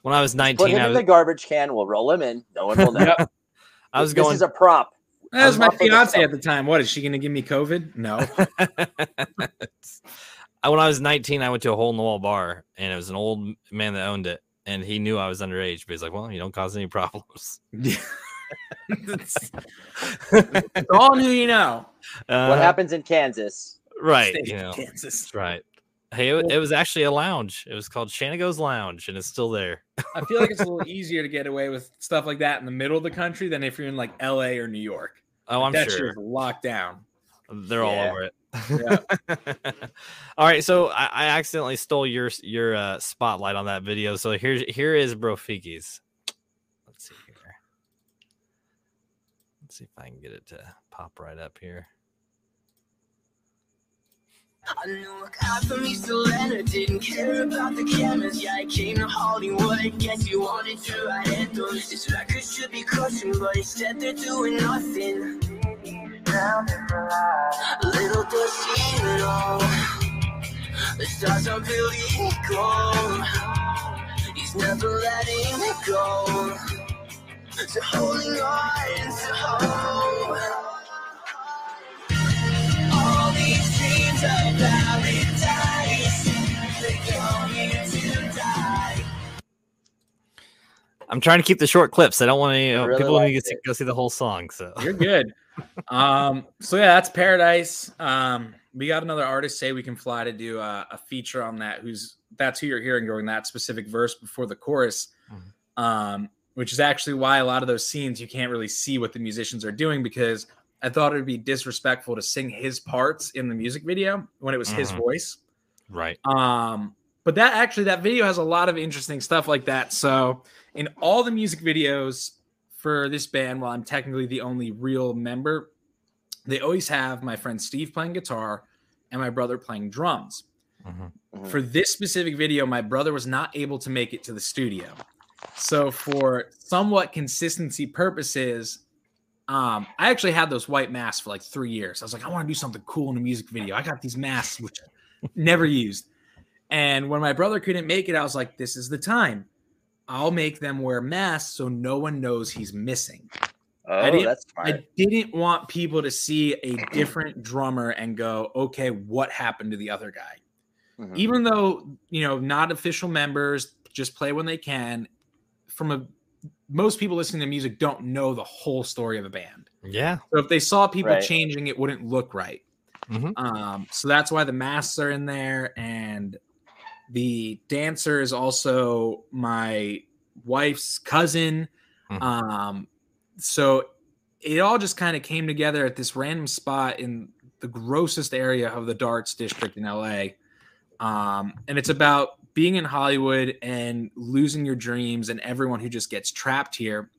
Speaker 1: when I was 19.
Speaker 2: Put
Speaker 1: 19,
Speaker 2: him
Speaker 1: I
Speaker 2: in
Speaker 1: was,
Speaker 2: the garbage can. We'll roll him in. No one will *laughs* know.
Speaker 1: I was
Speaker 2: this
Speaker 1: going This
Speaker 2: is a prop.
Speaker 3: That was
Speaker 2: I'm
Speaker 3: my
Speaker 2: up for this
Speaker 3: fiance at the time. What is she going to give me COVID? No. *laughs*
Speaker 1: I, when I was 19, I went to a hole in the wall bar, and it was an old man that owned it, and he knew I was underage, but he's like, "Well, you don't cause any problems." *laughs*
Speaker 3: It's all who you know.
Speaker 1: Uh,
Speaker 2: what happens in Kansas?
Speaker 1: Right, you know,
Speaker 3: Kansas.
Speaker 1: right. Hey, it, it was actually a lounge. It was called Shanago's Lounge, and it's still there.
Speaker 3: I feel like it's a little *laughs* easier to get away with stuff like that in the middle of the country than if you're in like LA or New York.
Speaker 1: Oh, I'm
Speaker 3: that
Speaker 1: sure
Speaker 3: locked down.
Speaker 1: they're all over it.
Speaker 3: Yeah. *laughs*
Speaker 1: all right, so I, I accidentally stole your your uh, spotlight on that video. So here's here is Brofiki's. Let's see here. Let's see if I can get it to pop right up here.
Speaker 4: I knew a guy from East Atlanta didn't care about the cameras. Yeah, I came to Hollywood. Guess you wanted to write anthems. This record should be crushing, but instead they're doing nothing. Little does she know, the stars are really gold. He's never letting it go. So holding on to hope.
Speaker 1: I'm trying to keep the short clips. I don't want any
Speaker 2: I
Speaker 1: uh,
Speaker 2: really
Speaker 1: people need
Speaker 2: liked
Speaker 1: to see, go see the whole song. So
Speaker 3: You're good. *laughs* um, so yeah, that's Paradise. Um, we got another artist say we can fly to do a, a feature on that. Who's that's who you're hearing during that specific verse before the chorus. Um, which is actually why a lot of those scenes you can't really see what the musicians are doing because I thought it would be disrespectful to sing his parts in the music video when it was his
Speaker 1: Mhm.
Speaker 3: voice.
Speaker 1: right.
Speaker 3: Um, but that actually that video has a lot of interesting stuff like that. So in all the music videos for this band, while I'm technically the only real member, they always have my friend Steve playing guitar and my brother playing drums.
Speaker 1: Mhm.
Speaker 2: Mhm.
Speaker 3: For this specific video, my brother was not able to make it to the studio. So for somewhat consistency purposes, um, I actually had those white masks for like three years. I was like, I want to do something cool in a music video. I got these masks which never used. And when my brother couldn't make it, I was like, this is the time. I'll make them wear masks so no one knows he's missing.
Speaker 2: Oh,
Speaker 3: didn't-
Speaker 2: that's smart.
Speaker 3: I didn't want people to see a different drummer and go, okay, what happened to the other guy?
Speaker 2: Mhm.
Speaker 3: Even though, you know, not official members just play when they can, from a most people listening to music don't know the whole story of a band.
Speaker 1: Yeah.
Speaker 3: So if they saw people
Speaker 2: Right.
Speaker 3: changing, it wouldn't look right.
Speaker 1: Mhm.
Speaker 3: Um, so that's why the masks are in there, and the dancer is also my wife's cousin.
Speaker 1: Mhm.
Speaker 3: Um, so it all just kind of came together at this random spot in the grossest area of the darts district in LA. Um, and it's about being in Hollywood and losing your dreams and everyone who just gets trapped here.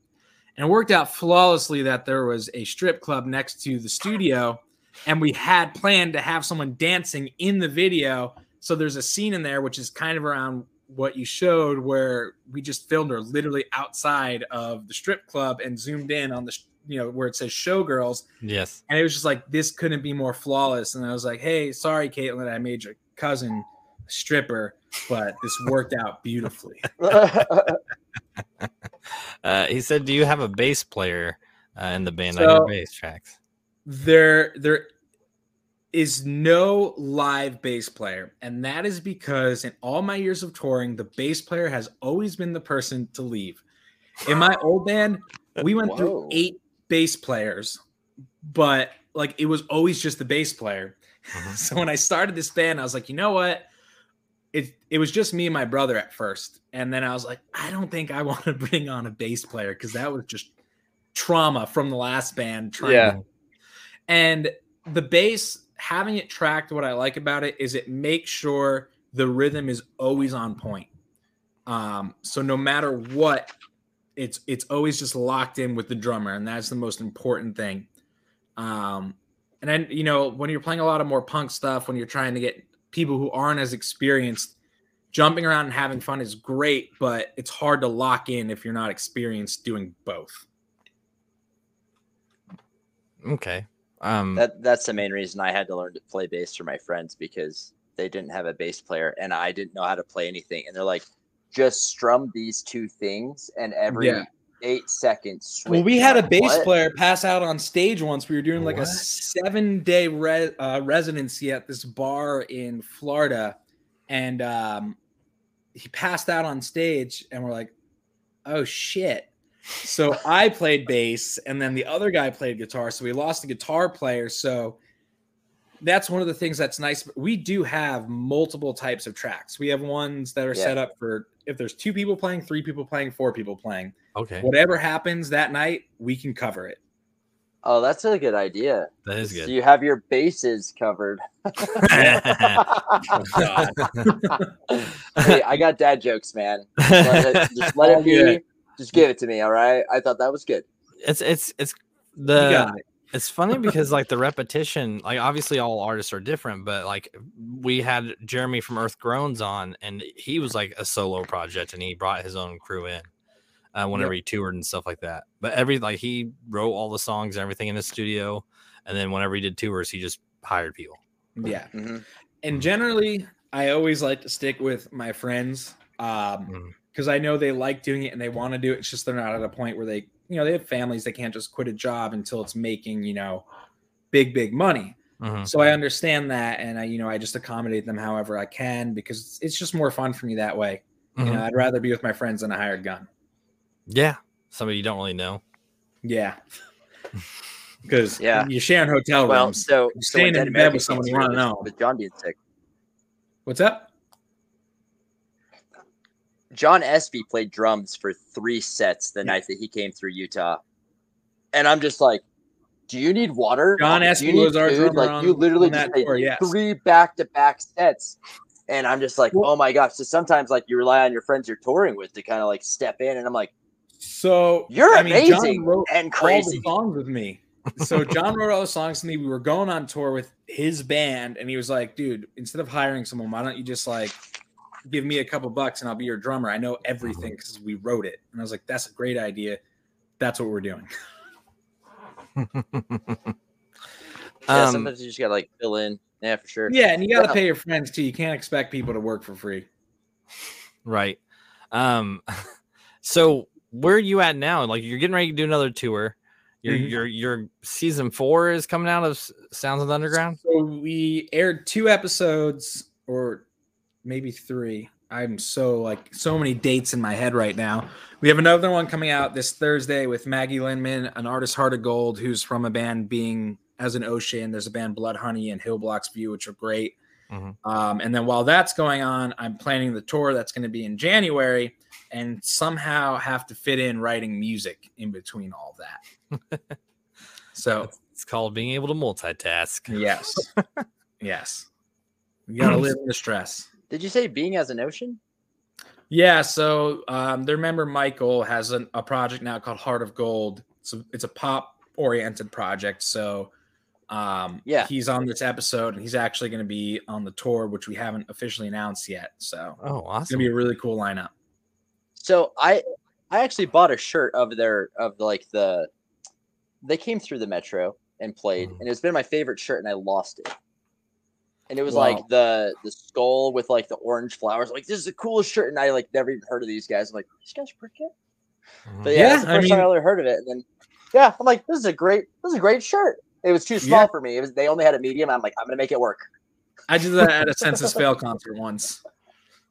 Speaker 3: And it worked out flawlessly that there was a strip club next to the studio, and we had planned to have someone dancing in the video. So there's a scene in there which is kind of around what you showed, where we just filmed her literally outside of the strip club and zoomed in on the, you know, where it says showgirls.
Speaker 1: Yes.
Speaker 3: And it was just like, this couldn't be more flawless. And I was like, hey, sorry, Caitlin, I made your cousin stripper, but this worked out beautifully. *laughs* *laughs*
Speaker 1: Uh, he said, "Do you have a bass player uh, in the band on your
Speaker 3: So-
Speaker 1: bass tracks?"
Speaker 3: there there is no live bass player and that is because in all my years of touring the bass player has always been the person to leave. In my *laughs* old band we went through eight bass players but like it was always just the bass player. *laughs* So when i started this band i was like you know what? It it was just me and my brother at first and then i was like i don't think i *laughs* want to bring on a bass player because that was just trauma from the last band trying
Speaker 2: Yeah.
Speaker 3: and the bass, having it tracked, what I like about it is it makes sure the rhythm is always on point. Um, so no matter what, it's it's always just locked in with the drummer, and that's the most important thing. Um, and then you know when you're playing a lot of more punk stuff, when you're trying to get people who aren't as experienced, jumping around and having fun is great, but it's hard to lock in if you're not experienced doing both.
Speaker 1: Okay. Um,
Speaker 2: That that's the main reason I had to learn to play bass for my friends because they didn't have a bass player and I didn't know how to play anything. And they're like, just strum these two things and every
Speaker 3: Yeah.
Speaker 2: eight seconds.
Speaker 3: Well, we had a
Speaker 2: I'm like,
Speaker 3: bass
Speaker 2: "What?"
Speaker 3: player pass out on stage once. We were doing like a seven day re- uh, residency at this bar in Florida, and um, he passed out on stage, and we're like, "Oh shit!" So I played bass, and then the other guy played guitar. So we lost the guitar player. So that's one of the things that's nice. We do have multiple types of tracks. We have ones that are
Speaker 2: Yeah.
Speaker 3: set up for if there's two people playing, three people playing, four people playing
Speaker 1: okay.
Speaker 3: whatever happens that night, we can cover it.
Speaker 2: Oh, that's a good idea.
Speaker 1: That is
Speaker 2: So
Speaker 1: good.
Speaker 2: you have your bases covered. *laughs* *laughs* Oh, hey, I got dad jokes, man. Let it, just let
Speaker 3: All
Speaker 2: it *laughs* be.
Speaker 3: good.
Speaker 2: Just give it to me, all right? I thought that was good.
Speaker 1: it's it's it's the
Speaker 3: it.
Speaker 1: it's funny because like the repetition like obviously all artists are different but like we had jeremy from earth groans on and he was like a solo project and he brought his own crew in uh, whenever he toured and stuff like that but every like he wrote all the songs and everything in the studio and then whenever he did tours he just hired people
Speaker 3: Yeah.
Speaker 2: Mhm.
Speaker 3: And generally, I always like to stick with my friends um
Speaker 1: Mhm.
Speaker 3: Because I know they like doing it and they want to do it. It's just they're not at a point where they, you know, they have families. They can't just quit a job until it's making, you know, big, big money.
Speaker 1: Mhm.
Speaker 3: So I understand that. And I, you know, I just accommodate them however I can because it's just more fun for me that way. You know, I'd rather be with my friends than a hired gun.
Speaker 1: yeah somebody you don't really know
Speaker 3: Yeah. *laughs* Because
Speaker 2: Yeah.
Speaker 3: you're sharing hotel
Speaker 2: Well, so,
Speaker 3: You're staying
Speaker 2: Dead
Speaker 3: in bed with someone
Speaker 2: came
Speaker 3: you wanna
Speaker 2: through
Speaker 3: know.
Speaker 2: With John being sick.
Speaker 3: What's up?
Speaker 2: John Espy played drums for three sets the night that he came through Utah. And I'm just like, do you need water?
Speaker 3: John Espy was our drummer
Speaker 2: Like
Speaker 3: on-
Speaker 2: you literally just played
Speaker 3: tour, yes.
Speaker 2: three back to back sets. And I'm just like,
Speaker 3: Well-
Speaker 2: oh my gosh. So sometimes like you rely on your friends you're touring with to kind of like step in. And I'm like,
Speaker 3: So
Speaker 2: you're
Speaker 3: I mean, John
Speaker 2: amazing
Speaker 3: wrote
Speaker 2: and
Speaker 3: all the
Speaker 2: crazy.
Speaker 3: songs with me. So John wrote all the songs with me. We were going on tour with his band, and he was like, "Dude, instead of hiring someone, why don't you just like give me a couple bucks and I'll be your drummer? I know everything because we wrote it." And I was like, "That's a great idea. That's what we're doing." *laughs* *laughs*
Speaker 2: yeah,
Speaker 1: Um,
Speaker 2: sometimes you just gotta like fill in. Yeah, for sure.
Speaker 3: Yeah, and you got to
Speaker 2: Yeah.
Speaker 3: pay your friends too. You can't expect people to work for free.
Speaker 1: Right. Um *laughs* so where are you at now? Like you're getting ready to do another tour. Your
Speaker 3: Mhm.
Speaker 1: your your season 4 is coming out of Sounds of the Underground?
Speaker 3: So we aired two episodes, or maybe three. I'm so like so many dates in my head right now. We have another one coming out this Thursday with Maggie Lindman, an artist Heart of Gold, who's from a band being as an ocean. There's a band Blood Honey and Hill Blocks View, which are great.
Speaker 1: Mhm.
Speaker 3: Um, and then while that's going on, I'm planning the tour that's going to be in January, and somehow have to fit in writing music in between all that. *laughs* so
Speaker 1: It's called being able to multitask.
Speaker 3: Yes. *laughs* yes. You gotta live in the stress.
Speaker 2: Did you say being as an ocean?
Speaker 3: Yeah. So um, their member Michael has an, a project now called Heart of Gold. So it's a pop oriented project. So um,
Speaker 2: Yeah.
Speaker 3: he's on this episode and he's actually going to be on the tour, which we haven't officially announced yet. So
Speaker 1: Oh, awesome!
Speaker 3: it's
Speaker 1: awesome.
Speaker 3: gonna be a really cool lineup.
Speaker 2: So I I actually bought a shirt of their of like the they came through the metro and played
Speaker 1: Mhm.
Speaker 2: and it's been my favorite shirt and I lost it. And it was
Speaker 3: Wow.
Speaker 2: like the the skull with like the orange flowers. Like this is the coolest shirt, and I like never even heard of these guys. I'm like, these guys are pretty good.
Speaker 1: Mhm.
Speaker 2: But yeah,
Speaker 3: Yeah,
Speaker 2: that's the
Speaker 3: I
Speaker 2: first time I ever heard of it. And then yeah, I'm like, this is a great this is a great shirt. It was too small
Speaker 3: Yeah.
Speaker 2: for me. It was they only had a medium. I'm like, I'm gonna make it work.
Speaker 3: I did that at a Senses Fail concert once.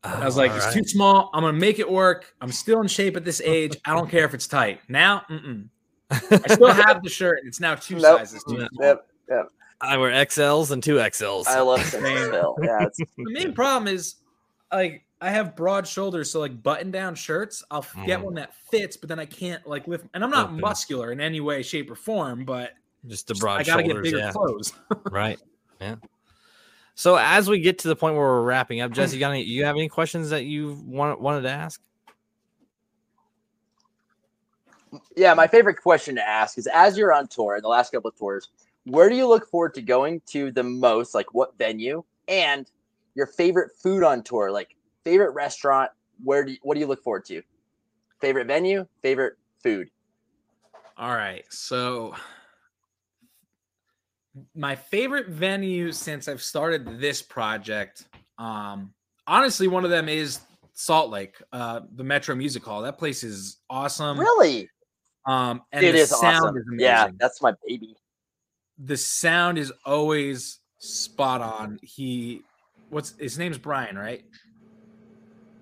Speaker 3: I was
Speaker 1: Oh,
Speaker 3: like,
Speaker 1: all
Speaker 3: it's
Speaker 1: right.
Speaker 3: too small. I'm gonna make it work. I'm still in shape at this age. I don't care if it's tight. Now, mm-mm. I still have the shirt. and It's now two *laughs*
Speaker 2: Nope.
Speaker 3: sizes too
Speaker 1: Yeah.
Speaker 3: small.
Speaker 2: Yep.
Speaker 1: I wear XLs and two XLs.
Speaker 2: I love *laughs* Senses
Speaker 3: Same.
Speaker 2: Yeah, *laughs*
Speaker 3: The main problem is like I have broad shoulders, so like button down shirts, I'll f- get
Speaker 1: Mhm.
Speaker 3: one that fits, but then I can't like lift. And I'm not
Speaker 1: Open.
Speaker 3: muscular in any way, shape, or form, but
Speaker 1: Just the
Speaker 3: just-
Speaker 1: broad
Speaker 3: I gotta
Speaker 1: shoulders.
Speaker 3: get bigger
Speaker 1: yeah.
Speaker 3: clothes. *laughs*
Speaker 1: right. Yeah. So as we get to the point where we're wrapping up, Jesse, you got any, you have any questions that you want, wanted to ask?
Speaker 2: yeah, my favorite question to ask is as you're on tour, in the last couple of tours, where do you look forward to going to the most? Like what venue and your favorite food on tour? Like favorite restaurant. Where do you, what do you look forward to? Favorite venue, favorite food.
Speaker 3: All right. So my favorite venue since I've started this project, um, honestly, one of them is Salt Lake, uh, the Metro Music Hall. That place is awesome.
Speaker 2: Really?
Speaker 3: Um, and
Speaker 2: it
Speaker 3: the
Speaker 2: is
Speaker 3: sound
Speaker 2: awesome.
Speaker 3: is amazing.
Speaker 2: yeah, that's my baby.
Speaker 3: The sound is always spot on. He, what's his name's Brian, right?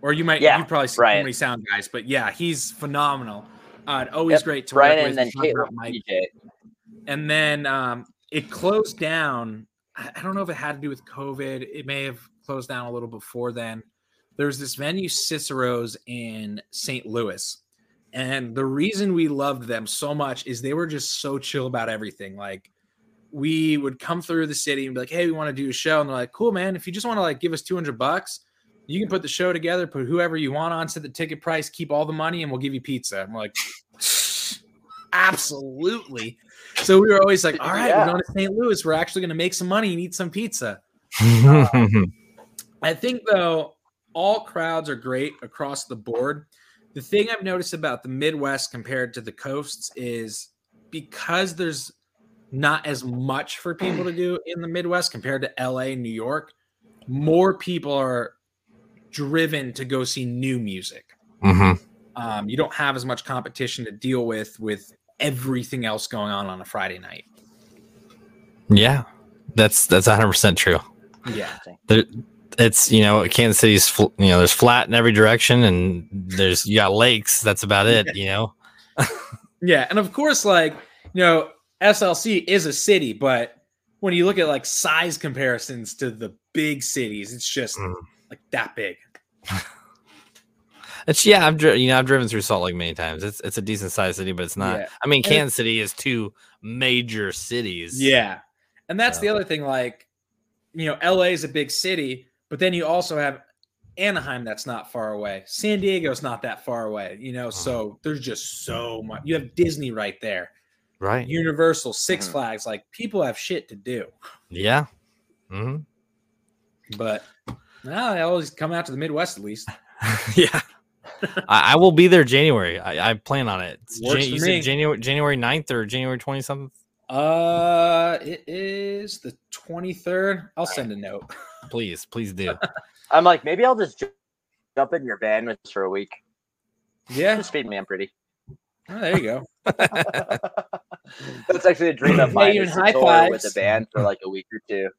Speaker 3: Or you might,
Speaker 2: Yeah,
Speaker 3: you probably seen so
Speaker 2: Brian.
Speaker 3: many sound guys, but yeah, he's phenomenal. Uh, always
Speaker 2: Yep,
Speaker 3: great to
Speaker 2: Brian
Speaker 3: work
Speaker 2: and
Speaker 3: with.
Speaker 2: then Caitlin
Speaker 3: about Mike. And then um, it closed down. I don't know if it had to do with COVID. It may have closed down a little before then. There's this venue, Cicero's in St. Louis. And the reason we loved them so much is they were just so chill about everything. Like we would come through the city and be like, "Hey, we want to do a show," and they're like, "Cool, man. If you just want to like give us 200 bucks, you can put the show together, put whoever you want on, set the ticket price, keep all the money, and we'll give you pizza." I'm like, *laughs* "Absolutely." So we were always like, "All right,
Speaker 2: Yeah.
Speaker 3: we're going to St. Louis. We're actually going to make some money and eat some pizza." *laughs* Um, I think though all crowds are great across the board. The thing I've noticed about the Midwest compared to the coasts is because there's not as much for people to *clears throat* do in the Midwest compared to LA New York, more people are driven to go see new music.
Speaker 1: hmm
Speaker 3: Um, you don't have as much competition to deal with with everything else going on on a Friday night.
Speaker 1: Yeah, that's that's 100 percent true.
Speaker 3: Yeah.
Speaker 1: There, it's you know Kansas City's fl- you know there's flat in every direction and there's you got lakes. That's about it. You know. *laughs*
Speaker 3: Yeah, and of course, like you know, SLC is a city, but when you look at like size comparisons to the big cities, it's just
Speaker 1: Mm.
Speaker 3: like that big. *laughs*
Speaker 1: It's yeah, I've dri- you know I've driven through Salt Lake many times. It's it's a decent sized city, but it's not.
Speaker 3: Yeah.
Speaker 1: I mean, Kansas City is two major cities.
Speaker 3: Yeah, and that's the other thing. Like, you know, LA is a big city, but then you also have Anaheim that's not far away. San Diego's not that far away. You know, so there's just so much. You have Disney right there,
Speaker 1: right.
Speaker 3: Universal, Six
Speaker 2: Mhm.
Speaker 3: Flags. Like, people have shit to do.
Speaker 1: Yeah. hmm
Speaker 3: But no, they always come out to the Midwest at least. *laughs*
Speaker 1: yeah. I, I will be there January. I, I plan on it. Jan- you
Speaker 3: me.
Speaker 1: said January January 9th or January 20 something.
Speaker 3: Uh, it is the 23rd. I'll send a note.
Speaker 1: Please, please do. *laughs*
Speaker 2: I'm like, maybe I'll just jump in your band with us for a week.
Speaker 3: Yeah.
Speaker 2: Just feed me, I'm pretty.
Speaker 3: Oh, there you go. *laughs* *laughs*
Speaker 2: That's actually a dream of mine.
Speaker 3: you
Speaker 2: to
Speaker 3: high
Speaker 2: tour with
Speaker 3: fives?
Speaker 2: a band for like a week or two.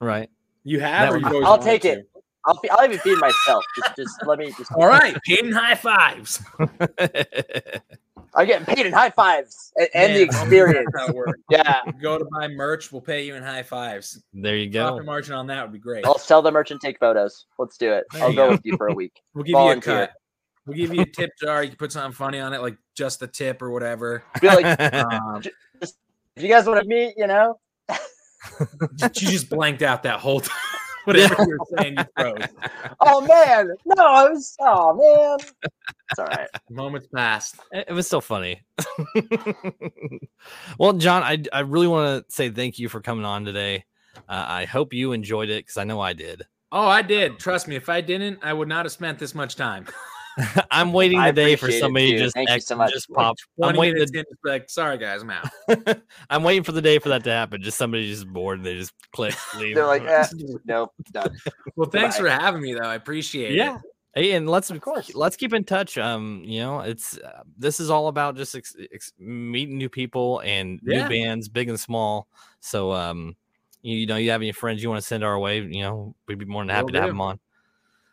Speaker 1: right.
Speaker 3: You have?
Speaker 1: That
Speaker 3: or you've
Speaker 1: would-
Speaker 3: always
Speaker 2: I'll
Speaker 3: wanted
Speaker 2: take
Speaker 3: to?
Speaker 2: it. I'll, fe- I'll even feed myself. Just, just let me. Just,
Speaker 3: All right. Paid in high fives. *laughs*
Speaker 2: I'm getting paid in high fives and, and the experience.
Speaker 3: that's how *laughs*
Speaker 2: yeah,
Speaker 3: Go to buy merch. We'll pay you in high fives.
Speaker 1: there you
Speaker 3: Profit
Speaker 1: go.
Speaker 3: margin on that would be great.
Speaker 2: I'll sell the merch and take photos. Let's do it.
Speaker 3: There
Speaker 2: I'll go
Speaker 3: go.
Speaker 2: with you for a week.
Speaker 3: We'll give
Speaker 2: volunteer.
Speaker 3: you a cut. We'll give you a tip jar. You can put something funny on it, like just the tip or whatever.
Speaker 2: Be like,
Speaker 3: Um, *laughs*
Speaker 2: if you guys want to meet, you know, *laughs*
Speaker 3: you just blanked out that whole time. *laughs* Whatever you were saying, you froze.
Speaker 2: oh man, no, I was, oh man, it's all right.
Speaker 3: Moments passed.
Speaker 1: it it was still funny. well, John, I I really want to say thank you for coming on today. Uh, I hope you enjoyed it because I know I did.
Speaker 3: Oh, I did. Trust me. If I didn't, I would not have spent this much time. *laughs*
Speaker 1: I'm waiting today for somebody to just ex-
Speaker 2: so
Speaker 1: just pop. I'm waiting. To,
Speaker 3: like, sorry guys, I'm out. *laughs*
Speaker 1: I'm waiting for the day for that to happen. Just somebody just bored and they just click *laughs* leave.
Speaker 2: They're like, eh, nope, done.
Speaker 3: Well, thanks
Speaker 2: Goodbye.
Speaker 3: for having me, though. I appreciate it.
Speaker 1: yeah.
Speaker 3: it.
Speaker 1: Hey, and let's of
Speaker 2: course.
Speaker 1: let's keep in touch. Um, you know, it's uh, this is all about just ex- ex- meeting new people and
Speaker 3: Yeah.
Speaker 1: new bands, big and small. So, um, you, you know, you have any friends you want to send our way? You know, we'd be more than happy
Speaker 3: Will
Speaker 1: to have them on.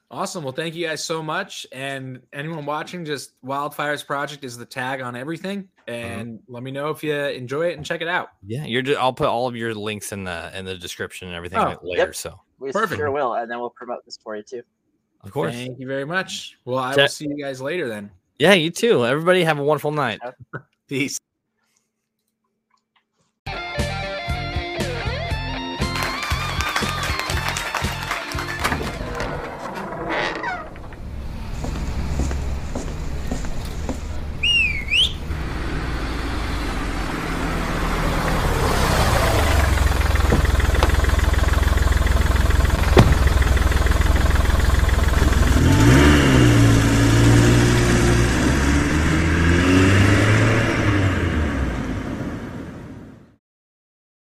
Speaker 3: Awesome. Well, thank you guys so much. And anyone watching, just Wildfires Projekt is the tag on everything. Uh-huh. And let me know if you enjoy it and check it out.
Speaker 1: Yeah, you're. ju- I'll put all of your links in the in the description and everything
Speaker 3: Oh,
Speaker 1: later.
Speaker 2: yep.
Speaker 1: So,
Speaker 2: We
Speaker 3: Perfect.
Speaker 2: sure will, and then we'll promote this for you too.
Speaker 1: of course,
Speaker 3: Thank you very much. Well, I will see you guys later then.
Speaker 1: yeah, you too. Everybody have a wonderful night. *laughs*
Speaker 3: Peace.